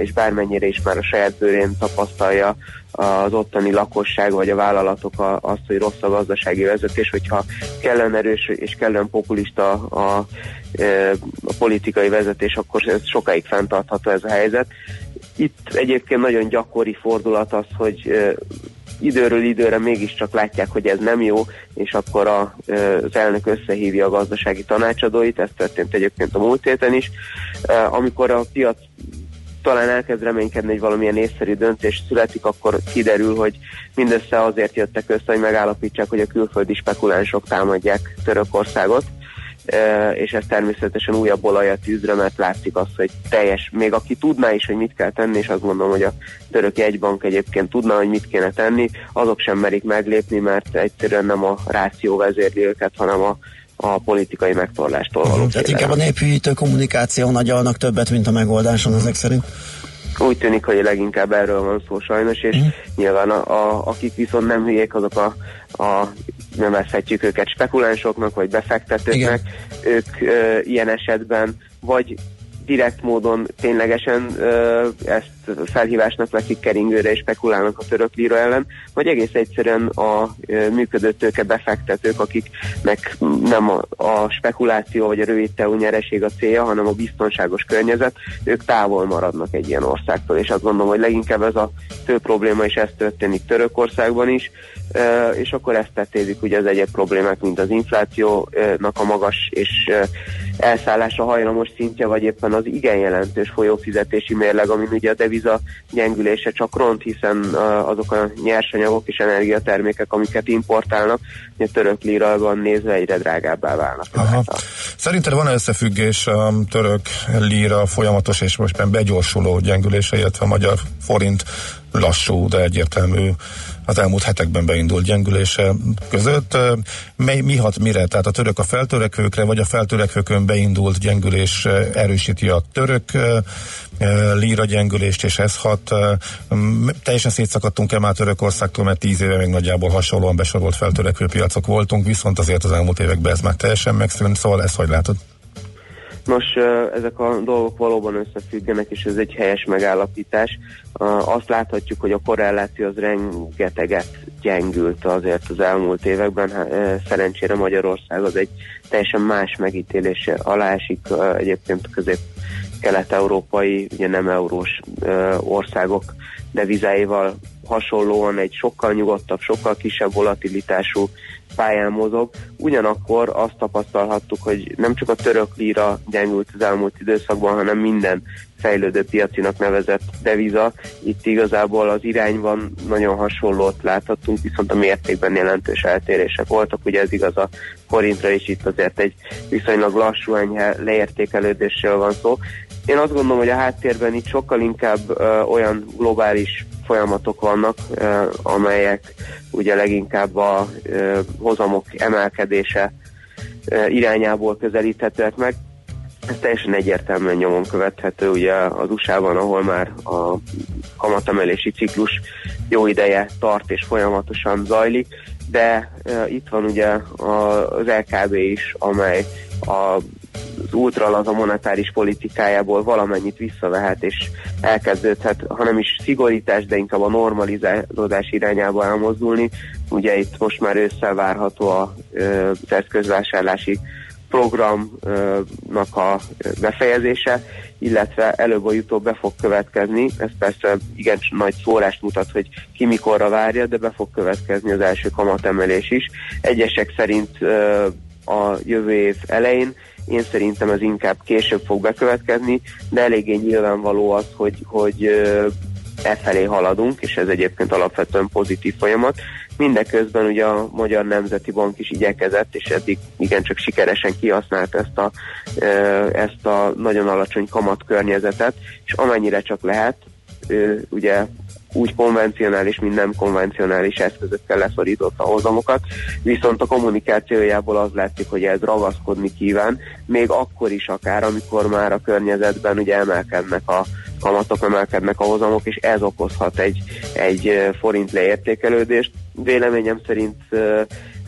és bármennyire is már a saját bőrén tapasztalja az ottani lakosság vagy a vállalatok azt, hogy rossz a gazdasági vezetés, hogyha kellően erős és kellően populista a, a politikai vezetés, akkor ez sokáig fenntartható ez a helyzet. Itt egyébként nagyon gyakori fordulat az, hogy időről időre mégiscsak látják, hogy ez nem jó, és akkor a, az elnök összehívja a gazdasági tanácsadóit, ez történt egyébként a múlt héten is, amikor a piac talán elkezd reménykedni, hogy valamilyen észszerű döntés születik, akkor kiderül, hogy mindössze azért jöttek össze, hogy megállapítsák, hogy a külföldi spekulánsok támadják Törökországot, és ez természetesen újabb olaj a tűzre, mert látszik azt, hogy teljes, még aki tudná is, hogy mit kell tenni, és azt gondolom, hogy a török jegybank egyébként tudna, hogy mit kéne tenni, azok sem merik meglépni, mert egyszerűen nem a ráció vezérli őket, hanem a, a politikai megtorlástól való Tehát inkább a népűítő kommunikáció nagyalnak többet, mint a megoldáson ezek szerint. Úgy tűnik, hogy leginkább erről van szó sajnos, és Mhm. nyilván a, a, akik viszont nem hülyék, azok a, a nevezhetjük őket spekulánsoknak, vagy befektetőknek, ők ö, ilyen esetben vagy direkt módon ténylegesen ö, ezt felhívásnak veszik keringőre és spekulálnak a török líra ellen, vagy egész egyszerűen a működő tőke befektetők, akiknek nem a, a spekuláció vagy a rövid távú nyereség a célja, hanem a biztonságos környezet, ők távol maradnak egy ilyen országtól, és azt gondolom, hogy leginkább ez a fő probléma, és ez történik Törökországban is, és akkor ezt tetézik ugye az egyéb problémák, mint az inflációnak a magas és elszállása hajlamos szintje, vagy éppen az igen jelentős folyófizetési mérleg, amin ugye a deviza gyengülése csak ront, hiszen azok a nyersanyagok és energiatermékek, amiket importálnak, ugye török lírában nézve egyre drágábbá válnak. Aha. Szerinted van-e összefüggés a török líra folyamatos és most begyorsuló gyengülése, illetve a magyar forint lassú, de egyértelmű az elmúlt hetekben beindult gyengülése között. Mely, mi hat mire? Tehát a török a feltörekvőkre, vagy a feltörekvőkön beindult gyengülés erősíti a török líra gyengülést, és ez hat. Teljesen szétszakadtunk-e már Törökországtól, mert tíz éve még nagyjából hasonlóan besorolt feltörekvő piacok voltunk, viszont azért az elmúlt években ez már teljesen megszűnt, szóval ezt hogy látod? Nos, ezek a dolgok valóban összefüggenek, és ez egy helyes megállapítás. Azt láthatjuk, hogy a korreláció az rengeteget gyengült azért az elmúlt években. Szerencsére Magyarország az egy teljesen más megítélése alá esik egyébként a közép-kelet-európai, ugye nem eurós országok devizáival hasonlóan egy sokkal nyugodtabb, sokkal kisebb volatilitású pályán mozog. Ugyanakkor azt tapasztalhattuk, hogy nem csak a török líra gyengült az elmúlt időszakban, hanem minden fejlődő piacinak nevezett deviza. Itt igazából az irányban nagyon hasonlót láthattunk, viszont a mértékben jelentős eltérések voltak. Ugye ez igaz a forintra is itt azért egy viszonylag lassú enyhe leértékelődésről van szó. Én azt gondolom, hogy a háttérben itt sokkal inkább ö, olyan globális folyamatok vannak, amelyek ugye leginkább a hozamok emelkedése irányából közelíthetőek meg. Ez teljesen egyértelműen nyomon követhető ugye az USA-ban, ahol már a kamatemelési ciklus jó ideje tart és folyamatosan zajlik, de itt van ugye az LKB is, amely a az ultralaza monetáris politikájából valamennyit visszavehet, és elkezdődhet, hanem is szigorítás, de inkább a normalizálódás irányába elmozdulni. Ugye itt most már ősszel várható a, az eszközvásárlási programnak a befejezése, illetve előbb vagy utóbb be fog következni. Ez persze igen nagy szórást mutat, hogy ki mikorra várja, de be fog következni az első kamatemelés is. Egyesek szerint a jövő év elején, én szerintem ez inkább később fog bekövetkezni, de eléggé nyilvánvaló az, hogy, hogy e felé haladunk, és ez egyébként alapvetően pozitív folyamat. Mindeközben ugye a Magyar Nemzeti Bank is igyekezett, és eddig igencsak sikeresen kihasznált ezt a, ezt a nagyon alacsony kamat környezetet, és amennyire csak lehet, ugye úgy konvencionális, mint nem konvencionális eszközökkel leszorított a hozamokat, viszont a kommunikációjából az látszik, hogy ez ragaszkodni kíván, még akkor is akár, amikor már a környezetben ugye emelkednek a kamatok, emelkednek a hozamok, és ez okozhat egy, egy forint leértékelődést. véleményem szerint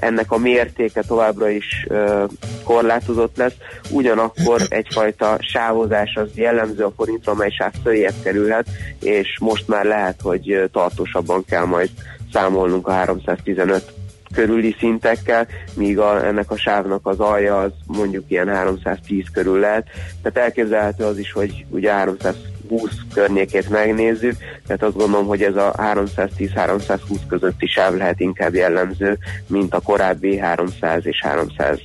ennek a mértéke továbbra is ö, korlátozott lesz, ugyanakkor egyfajta sávozás az jellemző a forintra, amely sáv följebb kerülhet, és most már lehet, hogy tartósabban kell majd számolnunk a 315 körüli szintekkel, míg a, ennek a sávnak az alja az mondjuk ilyen 310 körül lehet. Tehát elképzelhető az is, hogy ugye 320 környékét megnézzük, tehát azt gondolom, hogy ez a 310-320 közötti sáv lehet inkább jellemző, mint a korábbi 300 és 310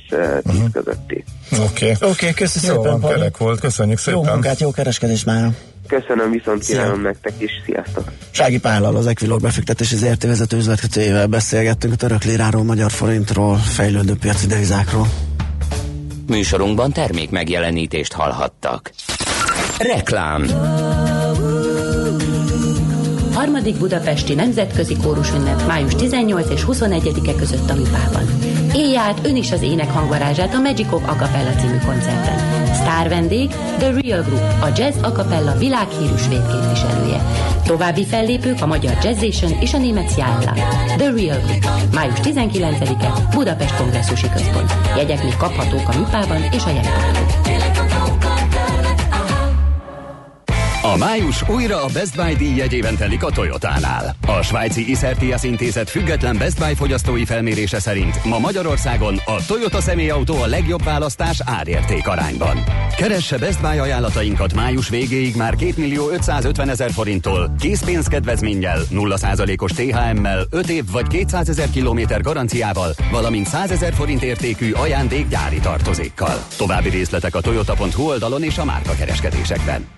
uh-huh. közötti. Oké. Okay. Oké, okay, köszönöm Jó, szépen, van, kerek volt, köszönjük Jó szépen. munkát, jó kereskedés már. Köszönöm, viszont Szia. kívánom nektek is, sziasztok! Sági Pállal, az Equilor befektetési ZRT vezető üzletkötőjével beszélgettünk a török liráról, magyar forintról, fejlődő piaci devizákról. Műsorunkban termék megjelenítést hallhattak. Reklám Harmadik Budapesti Nemzetközi Kórus Ünnep május 18 és 21-e között a Mipában. Élj át ön is az ének hangvarázsát a Magic of Acapella című koncerten. Sztár vendég The Real Group, a jazz acapella világhírű svéd képviselője. További fellépők a magyar Jazzation és a német Sjájlá. The Real Group, május 19-e Budapest Kongresszusi Központ. Jegyek még kaphatók a Mipában és a jegyekapon. A május újra a Best Buy díj jegyében telik a Toyotánál. A svájci Isertias intézet független Best Buy fogyasztói felmérése szerint ma Magyarországon a Toyota személyautó a legjobb választás árérték arányban. Keresse Best Buy ajánlatainkat május végéig már 2 millió 550 ezer forinttól, készpénzkedvezménnyel, 0%-os THM-mel, 5 év vagy 200 ezer kilométer garanciával, valamint 100 ezer forint értékű ajándék gyári tartozékkal. További részletek a toyota.hu oldalon és a márka kereskedésekben.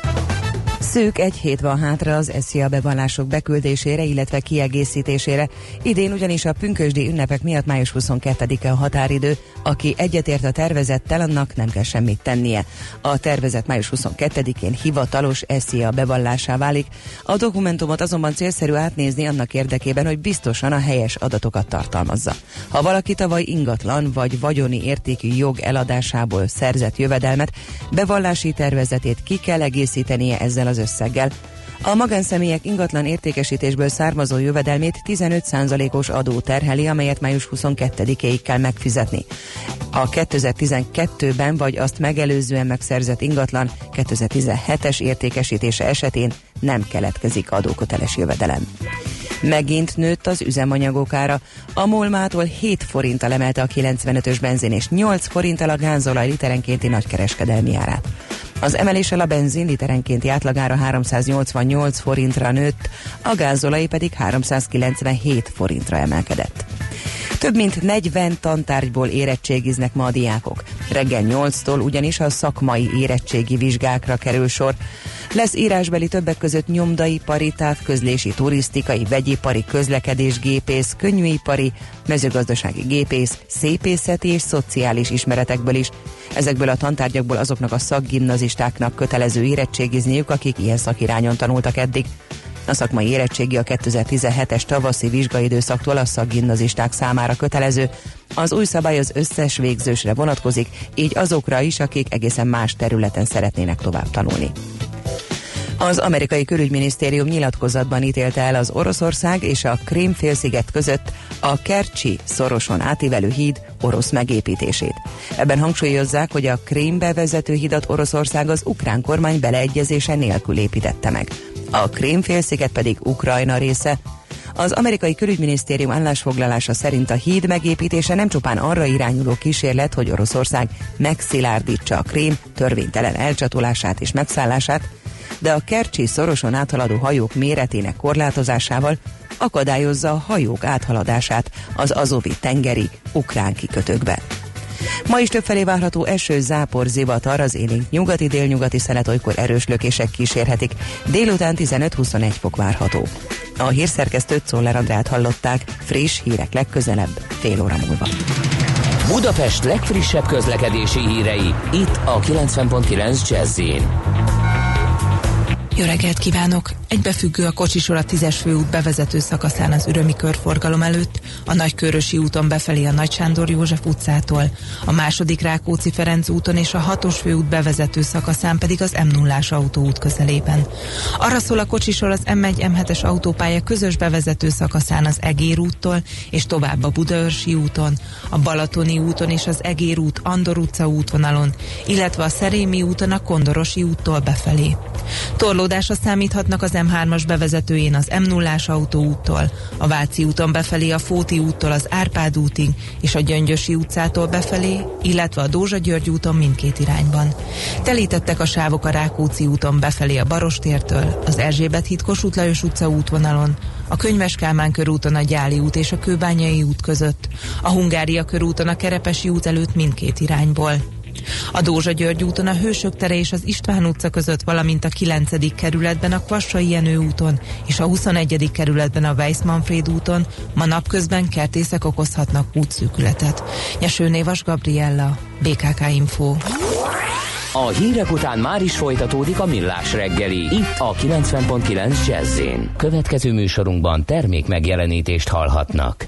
Szűk egy hét van hátra az SZIA bevallások beküldésére, illetve kiegészítésére. Idén ugyanis a pünkösdi ünnepek miatt május 22-e a határidő. Aki egyetért a tervezettel, annak nem kell semmit tennie. A tervezet május 22-én hivatalos SZIA bevallásá válik. A dokumentumot azonban célszerű átnézni annak érdekében, hogy biztosan a helyes adatokat tartalmazza. Ha valaki tavaly ingatlan vagy vagyoni értékű jog eladásából szerzett jövedelmet, bevallási tervezetét ki kell egészítenie ezzel az összeggel. A magánszemélyek ingatlan értékesítésből származó jövedelmét 15%-os adó terheli, amelyet május 22-ig kell megfizetni. A 2012-ben vagy azt megelőzően megszerzett ingatlan 2017-es értékesítése esetén nem keletkezik adóköteles jövedelem. Megint nőtt az üzemanyagok ára. A Molmától 7 forinttal emelte a 95-ös benzin és 8 forinttal a gázolaj literenkénti nagykereskedelmi árát. Az emeléssel a benzin literenkénti átlagára 388 forintra nőtt, a gázolaj pedig 397 forintra emelkedett. Több mint 40 tantárgyból érettségiznek ma a diákok. Reggel 8-tól ugyanis a szakmai érettségi vizsgákra kerül sor. Lesz írásbeli többek között nyomdaipari, távközlési, turisztikai, vegyipari, közlekedésgépész, könnyűipari, mezőgazdasági gépész, szépészeti és szociális ismeretekből is. Ezekből a tantárgyakból azoknak a szakgimnazistáknak kötelező érettségizniük, akik ilyen szakirányon tanultak eddig. A szakmai érettségi a 2017-es tavaszi vizsgaidőszaktól a szakgimnazisták számára kötelező. Az új szabály az összes végzősre vonatkozik, így azokra is, akik egészen más területen szeretnének tovább tanulni. Az amerikai külügyminisztérium nyilatkozatban ítélte el az Oroszország és a Krím között a Kercsi szoroson átívelő híd orosz megépítését. Ebben hangsúlyozzák, hogy a Krímbe vezető hidat Oroszország az ukrán kormány beleegyezése nélkül építette meg. A Krím félsziget pedig Ukrajna része, az amerikai külügyminisztérium állásfoglalása szerint a híd megépítése nem csupán arra irányuló kísérlet, hogy Oroszország megszilárdítsa a krém törvénytelen elcsatolását és megszállását, de a Kercsi szoroson áthaladó hajók méretének korlátozásával akadályozza a hajók áthaladását az azovi tengeri ukrán kikötőkbe. Ma is többfelé várható eső, zápor, zivatar, az élénk nyugati délnyugati szelet olykor erős lökések kísérhetik. Délután 15-21 fok várható. A hírszerkesztőt Czoller Andrát hallották, friss hírek legközelebb, fél óra múlva. Budapest legfrissebb közlekedési hírei, itt a 90.9 jazz Jó reggelt kívánok! Egybefüggő a kocsisor a 10-es főút bevezető szakaszán az Ürömi körforgalom előtt, a Nagykörösi úton befelé a Nagy Sándor József utcától, a második Rákóczi Ferenc úton és a 6-os főút bevezető szakaszán pedig az m 0 autóút közelében. Arra szól a kocsisor az M1 M7-es autópálya közös bevezető szakaszán az Egér úttól és tovább a Budaörsi úton, a Balatoni úton és az Egér út Andor utca útvonalon, illetve a Szerémi úton a Kondorosi úttól befelé. Torlódásra számíthatnak az M3-as bevezetőjén az m 0 autóúttól, a Váci úton befelé a Fóti úttól az Árpád útig és a Gyöngyösi utcától befelé, illetve a Dózsa György úton mindkét irányban. Telítettek a sávok a Rákóczi úton befelé a Barostértől, az Erzsébet híd Kossuth Lajos utca útvonalon, a Könyves Kálmán körúton a Gyáli út és a Kőbányai út között, a Hungária körúton a Kerepesi út előtt mindkét irányból. A Dózsa György úton a Hősök tere és az István utca között, valamint a 9. kerületben a Kvassai Jenő úton és a 21. kerületben a Weiss Manfred úton ma napközben kertészek okozhatnak útszűkületet. Nyeső Névas Gabriella, BKK Info. A hírek után már is folytatódik a millás reggeli. Itt a 90.9 jazz Következő műsorunkban termék megjelenítést hallhatnak.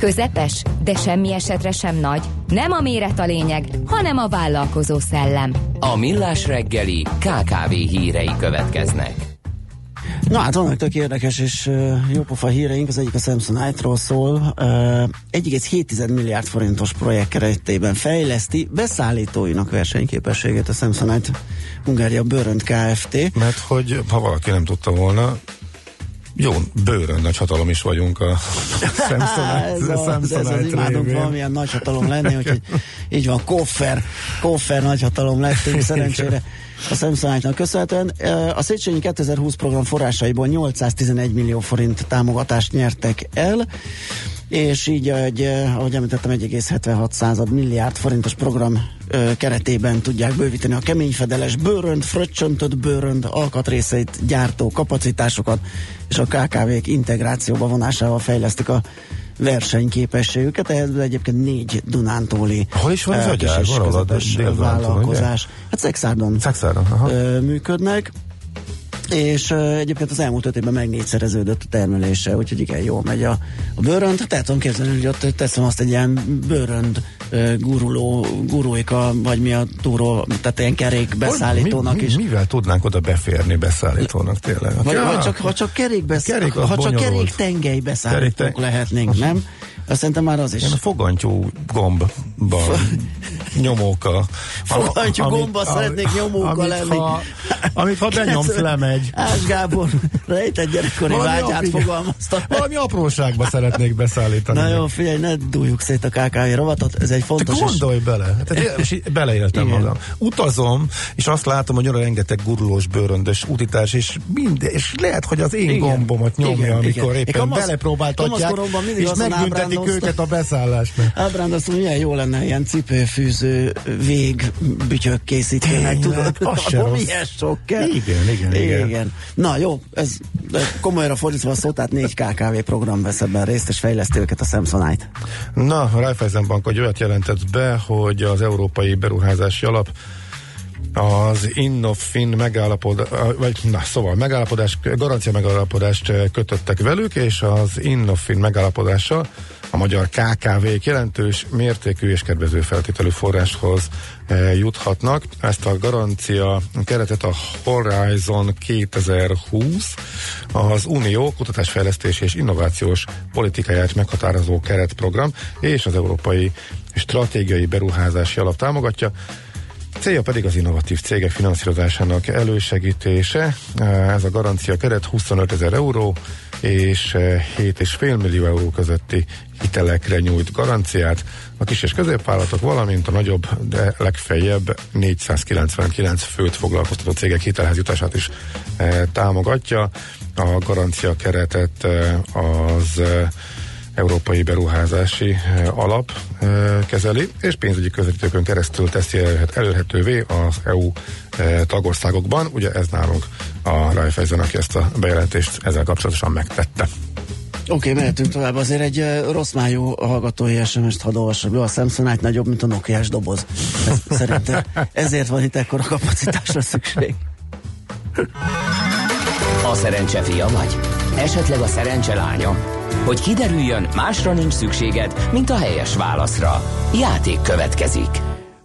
Közepes, de semmi esetre sem nagy. Nem a méret a lényeg, hanem a vállalkozó szellem. A millás reggeli KKV hírei következnek. Na hát vannak tök érdekes és uh, jópofa híreink, az egyik a Samsonite-ról szól. Uh, 1,7 milliárd forintos projekt keretében fejleszti beszállítóinak versenyképességét a Samsonite Hungária Bőrönt Kft. Mert hogy ha valaki nem tudta volna, jó, bőrön nagy hatalom is vagyunk a Samsonite, ez, a, ez az imádunk valamilyen nagy hatalom lenni, úgyhogy így van, koffer, koffer nagy hatalom lettünk szerencsére a Samsonite-nak köszönhetően. A Széchenyi 2020 program forrásaiból 811 millió forint támogatást nyertek el, és így, egy, ahogy említettem, 1,76 század milliárd forintos program ö, keretében tudják bővíteni a keményfedeles bőrönt, fröccsöntött bőrönt, alkatrészeit, gyártó kapacitásokat, és a KKV-k integrációba vonásával fejlesztik a versenyképességüket, ehhez egyébként négy Dunántúli Hol is van ez eh, a gyár? Valahol a Dél-Dunántúl, vállalkozás. Hát Szexárdon, Szexárdon, működnek és egyébként az elmúlt öt évben meg négyszereződött a termelése, úgyhogy igen, jól megy a, a bőrönd. Tehát tudom képzelni, hogy ott teszem azt egy ilyen bőrönd guruló, gurulika, vagy mi a túró, tehát ilyen kerék beszállítónak mi, mi, is. Mivel tudnánk oda beférni beszállítónak tényleg? Vagy, Ja, vagy csak, ha csak kerék, besz... Kerék ha csak bonyolult. kerék tengely beszállítók Kerék te- lehetnénk, nem? Azt szerintem már az is. Ilyen a fogantyú gombban nyomóka. Fogadjuk gomba, szeretnék nyomóka amit lenni. Ha, amit ha benyomsz, lemegy. Ács Gábor rejtett gyerekkori Valami vágyát apri- fogalmazta. Valami apróságba szeretnék beszállítani. Na jó, figyelj, ne dúljuk szét a KKV rovatot, ez egy Te fontos és gondolj bele, tehát és beleéltem Igen. magam. Utazom, és azt látom, hogy olyan rengeteg gurulós, bőröndös utitárs, és minden, és lehet, hogy az én Igen. gombomat nyomja, Igen, amikor igen. Éppen kamasz- belepróbáltatják, és megbüntetik őket a beszállásnál. Ábrándoztam, milyen jó lenne ilyen cipőfűző végbütyök készítőnek, tudod? az se rossz. Milyen sok kell. Igen, igen, igen. igen. Na jó, ez komolyra fordítva a szót, tehát négy KKV program vesz ebben részt, és fejleszti őket a Samsonite. Na, a Raiffeisen Bank egy olyat jelentett be, hogy az Európai Beruházási Alap az Innofin megállapodás, vagy na, szóval megállapodás, garancia megállapodást kötöttek velük, és az Innofin megállapodással a magyar KKV-k jelentős mértékű és kedvező feltételű forráshoz eh, juthatnak. Ezt a garancia keretet a Horizon 2020 az Unió kutatásfejlesztési és innovációs politikáját meghatározó keretprogram és az Európai Stratégiai Beruházási Alap támogatja. Célja pedig az innovatív cégek finanszírozásának elősegítése. Ez a garancia keret 25 ezer euró és 7,5 millió euró közötti hitelekre nyújt garanciát a kis és középvállalatok, valamint a nagyobb, de legfeljebb 499 főt foglalkoztató cégek hitelhez jutását is eh, támogatja. A garancia keretet eh, az eh, Európai Beruházási eh, Alap eh, kezeli, és pénzügyi közvetítőkön keresztül teszi elérhet- elérhetővé az EU eh, tagországokban. Ugye ez nálunk a Raiffeisen, aki ezt a bejelentést ezzel kapcsolatosan megtette. Oké, okay, mehetünk tovább. Azért egy uh, rossz májú hallgatói SMS-t hadd olvassak be. A Samsonite nagyobb, mint a Nokia-s doboz. Ez, szerintem ezért van itt ekkora kapacitásra szükség. A szerencse fia vagy? Esetleg a szerencse lánya? Hogy kiderüljön, másra nincs szükséged, mint a helyes válaszra. Játék következik.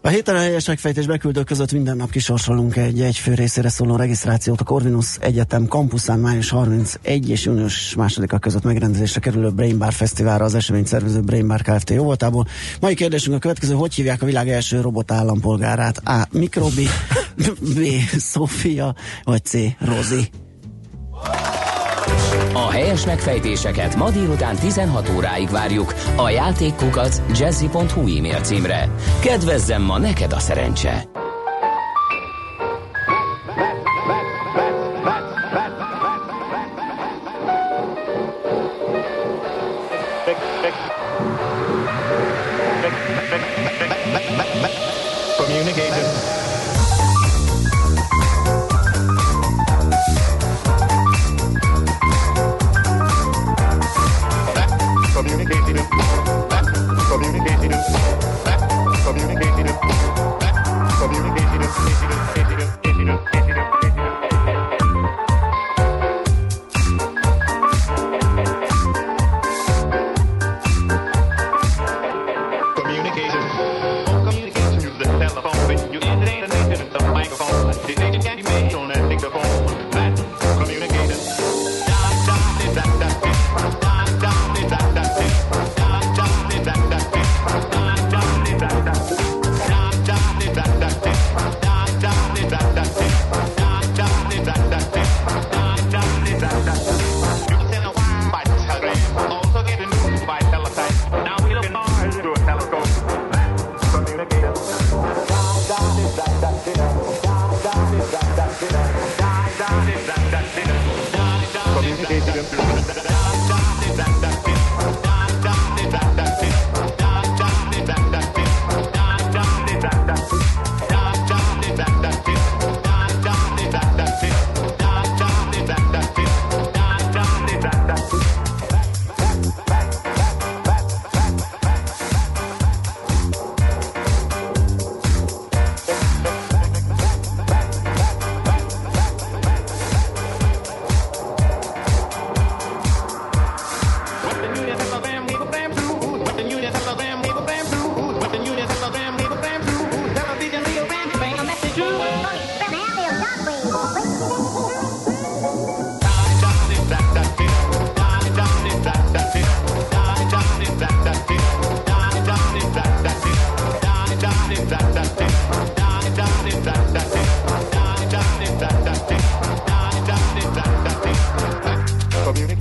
A héten a helyes megfejtés beküldők között minden nap kisorsolunk egy egyfő részére szóló regisztrációt a Corvinus Egyetem kampuszán május 31 és június 2 között megrendezésre kerülő Brain Bar Fesztiválra az esemény szervező Brain Bar Kft. jó voltából. Mai kérdésünk a következő, hogy hívják a világ első robot állampolgárát? A. Mikrobi, B. Sofia, vagy C. Rozi? Helyes megfejtéseket ma délután 16 óráig várjuk a játékkukac jazzy.hu e-mail címre. Kedvezzem ma neked a szerencse!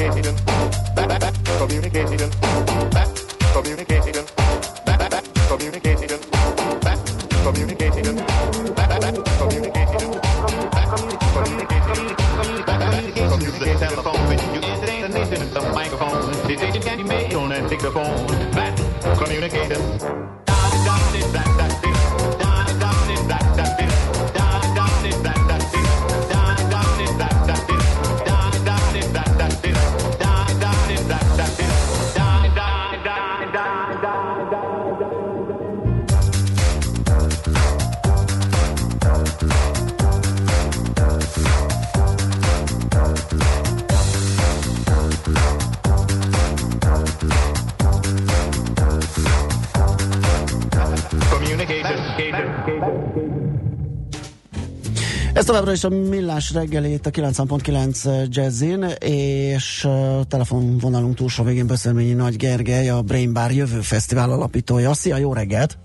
communication, communication. Továbbra is a millás reggelét a 90.9 Jazzin, és uh, telefonvonalunk túlsó végén Beszélményi Nagy Gergely, a Brain Bar Jövő Fesztivál alapítója. Szia, jó reggelt!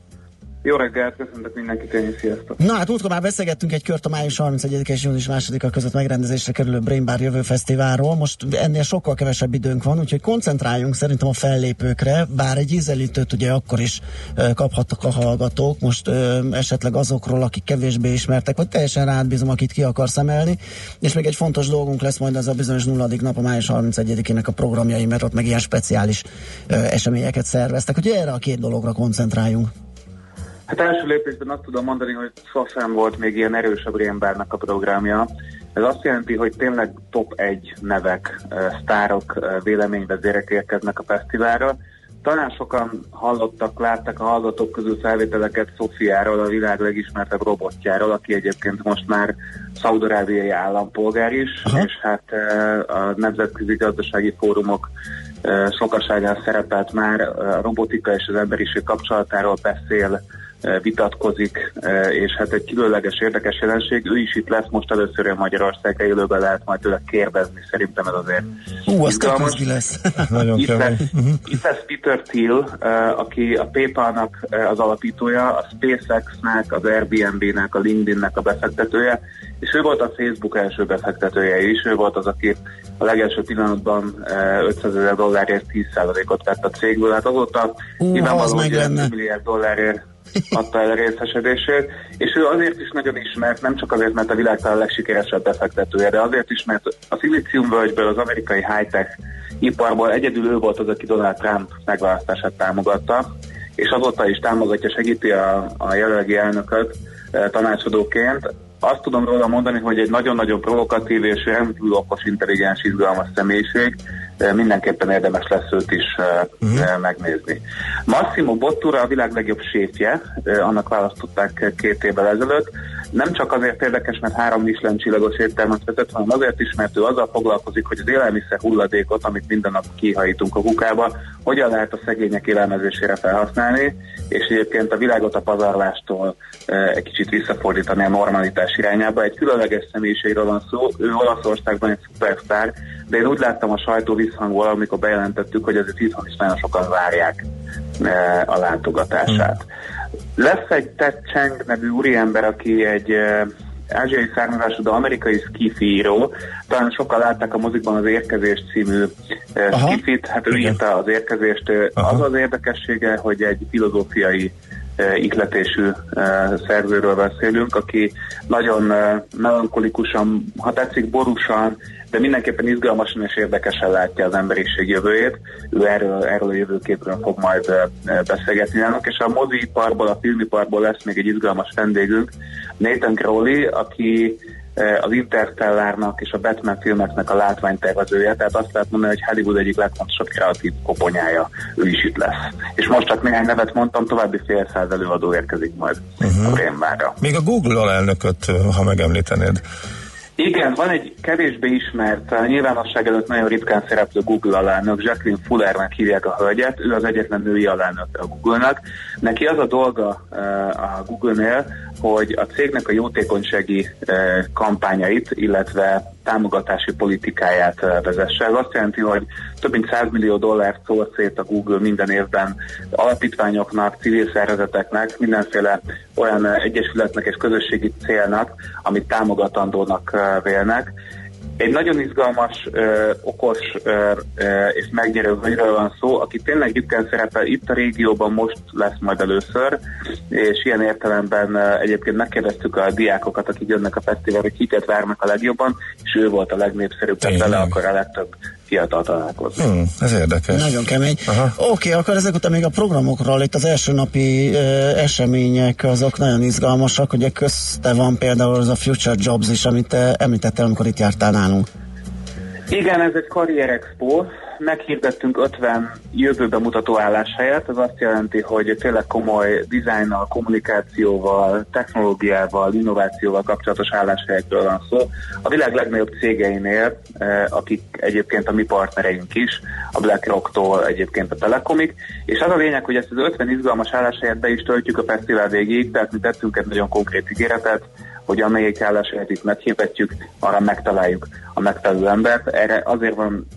Jó reggelt, köszöntök mindenkit, én is sziasztok. Na hát múltkor már beszélgettünk egy kört a május 31 és június 2 között megrendezésre kerülő Brain Bar Jövő Fesztiválról. Most ennél sokkal kevesebb időnk van, úgyhogy koncentráljunk szerintem a fellépőkre, bár egy ízelítőt ugye akkor is kaphattak a hallgatók, most ö, esetleg azokról, akik kevésbé ismertek, vagy teljesen rád bízom, akit ki akarsz emelni. És még egy fontos dolgunk lesz majd az a bizonyos nulladik nap a május 31-ének a programjai, mert ott meg ilyen speciális ö, eseményeket szerveztek. Úgyhogy erre a két dologra koncentráljunk. Hát első lépésben azt tudom mondani, hogy sosem volt még ilyen erősebb Rémbárnak a programja. Ez azt jelenti, hogy tényleg top 1 nevek, sztárok, véleményvezérek érkeznek a fesztiválra. Talán sokan hallottak, láttak a hallgatók közül felvételeket Szofiáról, a világ legismertebb robotjáról, aki egyébként most már szaudarábiai állampolgár is, Aha. és hát a Nemzetközi Gazdasági Fórumok sokaságán szerepelt már a robotika és az emberiség kapcsolatáról beszél, vitatkozik, eh, és hát egy különleges érdekes jelenség. Ő is itt lesz most először a Magyarországra élőben lehet majd tőle kérdezni, szerintem ez azért Hú, az közbi lesz. Nagyon Itt lesz, itt lesz Peter Thiel, uh, aki a PayPal-nak az alapítója, a SpaceX-nek, az Airbnb-nek, a LinkedIn-nek a befektetője, és ő volt a Facebook első befektetője is, ő volt az, aki a legelső pillanatban uh, 500 ezer dollárért 10%-ot vett a cégből, hát azóta Ú, ha az nyilvánvalóan meg lenne. 1 milliárd dollárért adta el a részesedését, és ő azért is nagyon ismert, nem csak azért, mert a világ talán legsikeresebb befektetője, de azért is, mert a szilíciumvölgyből, az amerikai high-tech iparból egyedül ő volt az, aki Donald Trump megválasztását támogatta, és azóta is támogatja, segíti a, a jelenlegi elnököt eh, tanácsadóként. Azt tudom róla mondani, hogy egy nagyon-nagyon provokatív és rendkívül okos, intelligens, izgalmas személyiség, mindenképpen érdemes lesz őt is uh-huh. megnézni. Massimo Bottura a világ legjobb séfje, eh, annak választották két évvel ezelőtt. Nem csak azért érdekes, mert három Michelin csillagos éttermet hanem azért is, mert ő azzal foglalkozik, hogy az élelmiszer hulladékot, amit minden nap kihajítunk a kukába, hogyan lehet a szegények élelmezésére felhasználni, és egyébként a világot a pazarlástól eh, egy kicsit visszafordítani a normalitás irányába. Egy különleges személyiségről van szó, ő Olaszországban egy szupersztár, de én úgy láttam a sajtó visszhangból, amikor bejelentettük, hogy azért itthon is nagyon sokan várják eh, a látogatását. Lesz egy Ted Chang nevű úriember, aki egy eh, ázsiai származású, de amerikai skifi író. Talán sokan látták a mozikban az Érkezés című eh, Aha. skifit, hát ő Igen. írta az érkezést. Eh, Az az érdekessége, hogy egy filozófiai ihletésű szerzőről beszélünk, aki nagyon melankolikusan, ha tetszik, borúsan, de mindenképpen izgalmasan és érdekesen látja az emberiség jövőjét. Ő erről, erről a jövőképről fog majd beszélgetni nálunk, és a moziiparból, a filmiparból lesz még egy izgalmas vendégünk, Nathan Crowley, aki az Interstellárnak és a Batman filmeknek a látványtervezője, tehát azt lehet mondani, hogy Hollywood egyik legfontosabb kreatív koponyája, ő is itt lesz. És most csak néhány nevet mondtam, további fél száz előadó érkezik majd uh-huh. a Rémvára. Még a Google alelnököt, ha megemlítenéd. Igen, van egy kevésbé ismert, a nyilvánosság előtt nagyon ritkán szereplő Google alelnök, Jacqueline Fullernek hívják a hölgyet, ő az egyetlen női alelnök a Google-nak. Neki az a dolga uh, a Google-nél, hogy a cégnek a jótékonysági uh, kampányait, illetve támogatási politikáját uh, vezesse. Ez azt jelenti, hogy több mint 100 millió dollárt szól szét a Google minden évben alapítványoknak, civil szervezeteknek, mindenféle olyan egyesületnek és közösségi célnak, amit támogatandónak uh, vélnek egy nagyon izgalmas, okos és megnyerő hölgyről van szó, aki tényleg gyükken szerepel itt a régióban, most lesz majd először, és ilyen értelemben egyébként megkérdeztük a diákokat, akik jönnek a fesztiválra, hogy kiket várnak a legjobban, és ő volt a legnépszerűbb, tehát vele akkor a legtöbb fiatal találkozni. Hmm, ez érdekes. Nagyon kemény. Oké, okay, akkor ezek után még a programokról, itt az első napi uh, események, azok nagyon izgalmasak, ugye közte van például az a Future Jobs is, amit te említettél, amikor itt jártál nálunk. Igen, ez egy karrier expo. Meghirdettünk 50 jövőbe mutató álláshelyet. Ez azt jelenti, hogy tényleg komoly dizájnnal, kommunikációval, technológiával, innovációval kapcsolatos álláshelyekről van szó. A világ legnagyobb cégeinél, eh, akik egyébként a mi partnereink is, a BlackRock-tól egyébként a Telekomig, és az a lényeg, hogy ezt az 50 izgalmas álláshelyet be is töltjük a fesztivál végéig, tehát mi tettünk egy nagyon konkrét ígéretet, hogy amelyik álláshelyet itt meghirdetjük, arra megtaláljuk a megfelelő embert. Erre azért van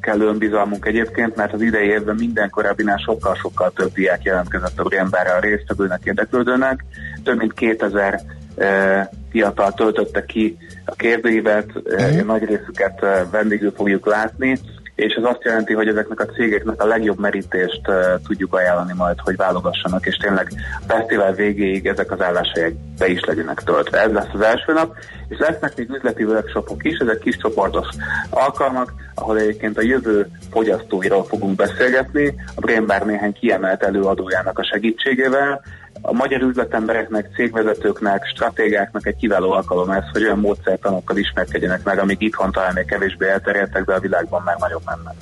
kellő önbizalmunk egyébként, mert az idei évben minden korábbinál sokkal-sokkal több diák jelentkezett a Brienbára a résztvevőnek, érdeklődőnek. Több mint 2000 e, fiatal töltötte ki a kérdőívet, e, nagy részüket e, vendégül fogjuk látni, és ez azt jelenti, hogy ezeknek a cégeknek a legjobb merítést uh, tudjuk ajánlani majd, hogy válogassanak, és tényleg fesztivál végéig ezek az álláshelyek be is legyenek töltve. Ez lesz az első nap, és lesznek még üzleti workshopok is, ezek kis csoportos alkalmak, ahol egyébként a jövő fogyasztóiról fogunk beszélgetni, a Brain Bar néhány kiemelt előadójának a segítségével, a magyar üzletembereknek, cégvezetőknek, stratégáknak egy kiváló alkalom ez, hogy olyan módszertanokkal ismerkedjenek meg, amik itthon talán még kevésbé elterjedtek, de a világban már nagyon mennek.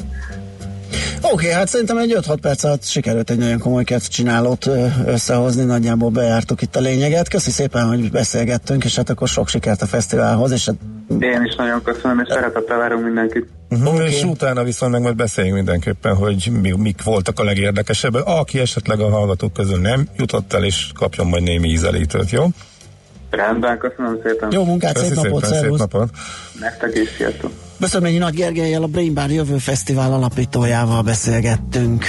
Oké, okay, hát szerintem egy 5-6 perc alatt sikerült egy nagyon komoly csinálót összehozni, nagyjából bejártuk itt a lényeget. Köszi szépen, hogy beszélgettünk, és hát akkor sok sikert a fesztiválhoz, és hát én is nagyon köszönöm, és szeretettel várunk mindenkit. Uh-huh. Okay. És utána viszont meg majd beszéljünk mindenképpen, hogy mi, mik voltak a legérdekesebbek. Aki esetleg a hallgatók közül nem jutott el, és kapjon majd némi ízelítőt, jó? Rendben, köszönöm szépen. Jó munkát, szép napot, szépen, szép napot. Nektek is, sziasztok. Beszélményi Nagy Gergelyel a Brain Bar Jövő Fesztivál alapítójával beszélgettünk.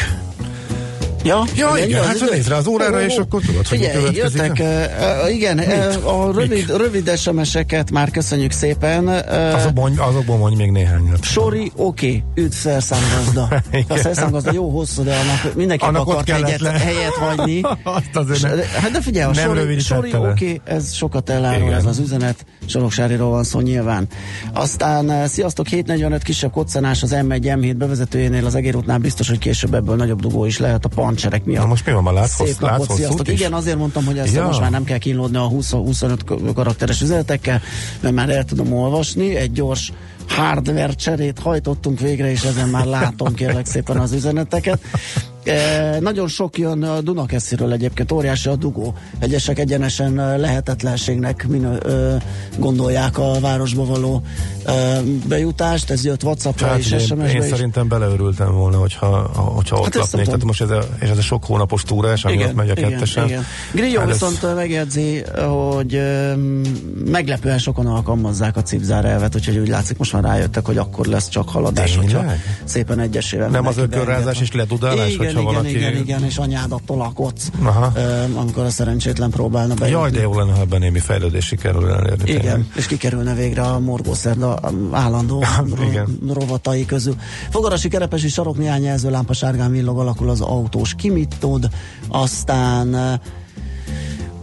Ja, ja igen, hát nézd rá az órára, és akkor tudod, hogy Figyelj, jöttek, uh, igen, uh, a rövid, rövid SMS-eket már köszönjük szépen. Uh, Azok mondj, azokból mondj még néhányat. Sori, oké, okay, üdv szerszámgazda. a szerszámgazda jó hosszú, de annak mindenki annak akart egyet, le. helyet hagyni. Azt azért nem, hát de figyelj, a Sori, Sori oké, okay, ez sokat elárul ez az üzenet. Soroksáriról van szó nyilván. Aztán sziasztok, 745 kisebb koccanás az M1 M7 bevezetőjénél az Egér útnál biztos, hogy később ebből nagyobb dugó is lehet a pancserek miatt. Na most mi van, már látsz, Szép napot, sziasztok. Igen, azért mondtam, hogy ezt ja. most már nem kell kínlódni a 20-25 karakteres üzenetekkel, mert már el tudom olvasni. Egy gyors hardware cserét hajtottunk végre, és ezen már látom kérlek szépen az üzeneteket. E, nagyon sok jön a Dunakesziről egyébként, óriási a dugó. Egyesek egyenesen lehetetlenségnek minő, ö, gondolják a városba való ö, bejutást, ez jött Whatsappra hát és én, SMS-be én is. szerintem beleörültem volna, hogyha, hogyha ott hát laknék. Tehát most ez a, és ez a sok hónapos túrás, ami igen, ott megy a igen, kettesen. Igen. Grillo Hát ez- viszont megjegyzi, hogy ö, meglepően sokan alkalmazzák a cipzár elvet, úgyhogy úgy látszik most már rájöttek, hogy akkor lesz csak haladás, Tényleg? hogyha szépen egyesével. Nem az ökörrázás és ledudálás, igen, igen, valaki- Igen, igen, és anyádat tolakodsz, Aha. ö, amikor a szerencsétlen próbálna bejutni. Jaj, de jó lenne, ha ebben némi fejlődés sikerül elérni. tényleg. Igen, és kikerülne végre a morgószerda állandó Igen. ro- rovatai közül. Fogarasi kerepesi sarok néhány jelzőlámpa sárgán villog alakul az autós kimitod, aztán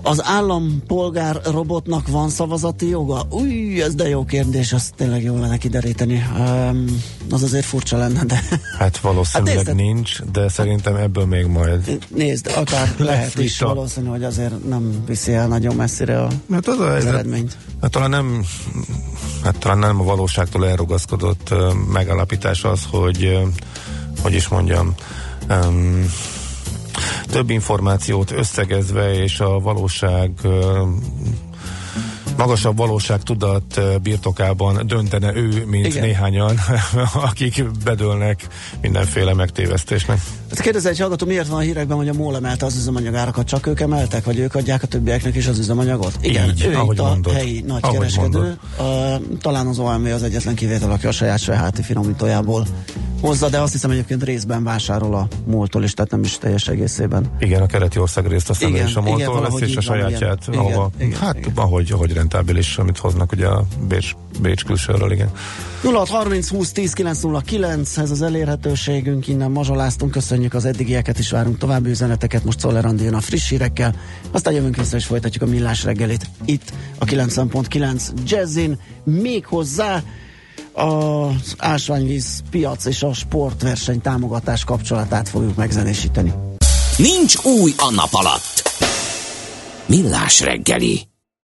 az állampolgár robotnak van szavazati joga? Új, ez de jó kérdés, azt tényleg jó lenne kideríteni. Um, az azért furcsa lenne, de Hát valószínűleg Hát nézd, nincs, de szerintem ebből még majd. nézd, akár lehet is valószínű, hogy azért nem viszi el nagyon messzire a, Hát az, a az eredményt. hát talán nem, hát talán nem a valóságtól elrugaszkodott megállapítás az, hogy, hogy is mondjam, um, több információt összegezve és a valóság magasabb valóságtudat uh, birtokában döntene ő, mint. Igen. néhányan, akik bedőlnek mindenféle megtévesztésnek. Hát kérdezi egy hallgató, miért van a hírekben, hogy a MOL emelte az üzemanyagárakat, csak ők emeltek, vagy ők adják a többieknek is az üzemanyagot? Igen, Így, ő ahogy itt a mondod. helyi Ahogy nagykereskedő. Uh, talán az OMV az egyetlen kivétel, aki a saját Sveháti finomítójából hozza, de azt hiszem egyébként részben vásárol a múltól is, tehát nem is teljes egészében. Igen, a keleti ország részt aztán Igen, is a igen, múltól veszi, és a sajátját, igen. ahova, Igen, igen, hát ahogy, ahogy rentábilis, amit hoznak ugye a Bécs, Bécs külsőről, igen. 0630 20 10 909, ez az elérhetőségünk, innen mazsoláztunk, köszönjük az eddigieket is, várunk további üzeneteket, most Szoller a friss hírekkel, aztán jövünk vissza és folytatjuk a millás reggelit itt a 90.9 Jazzin, még hozzá az ásványvíz piac és a sportverseny támogatás kapcsolatát fogjuk megzenésíteni. Nincs új a nap alatt. Millás reggeli.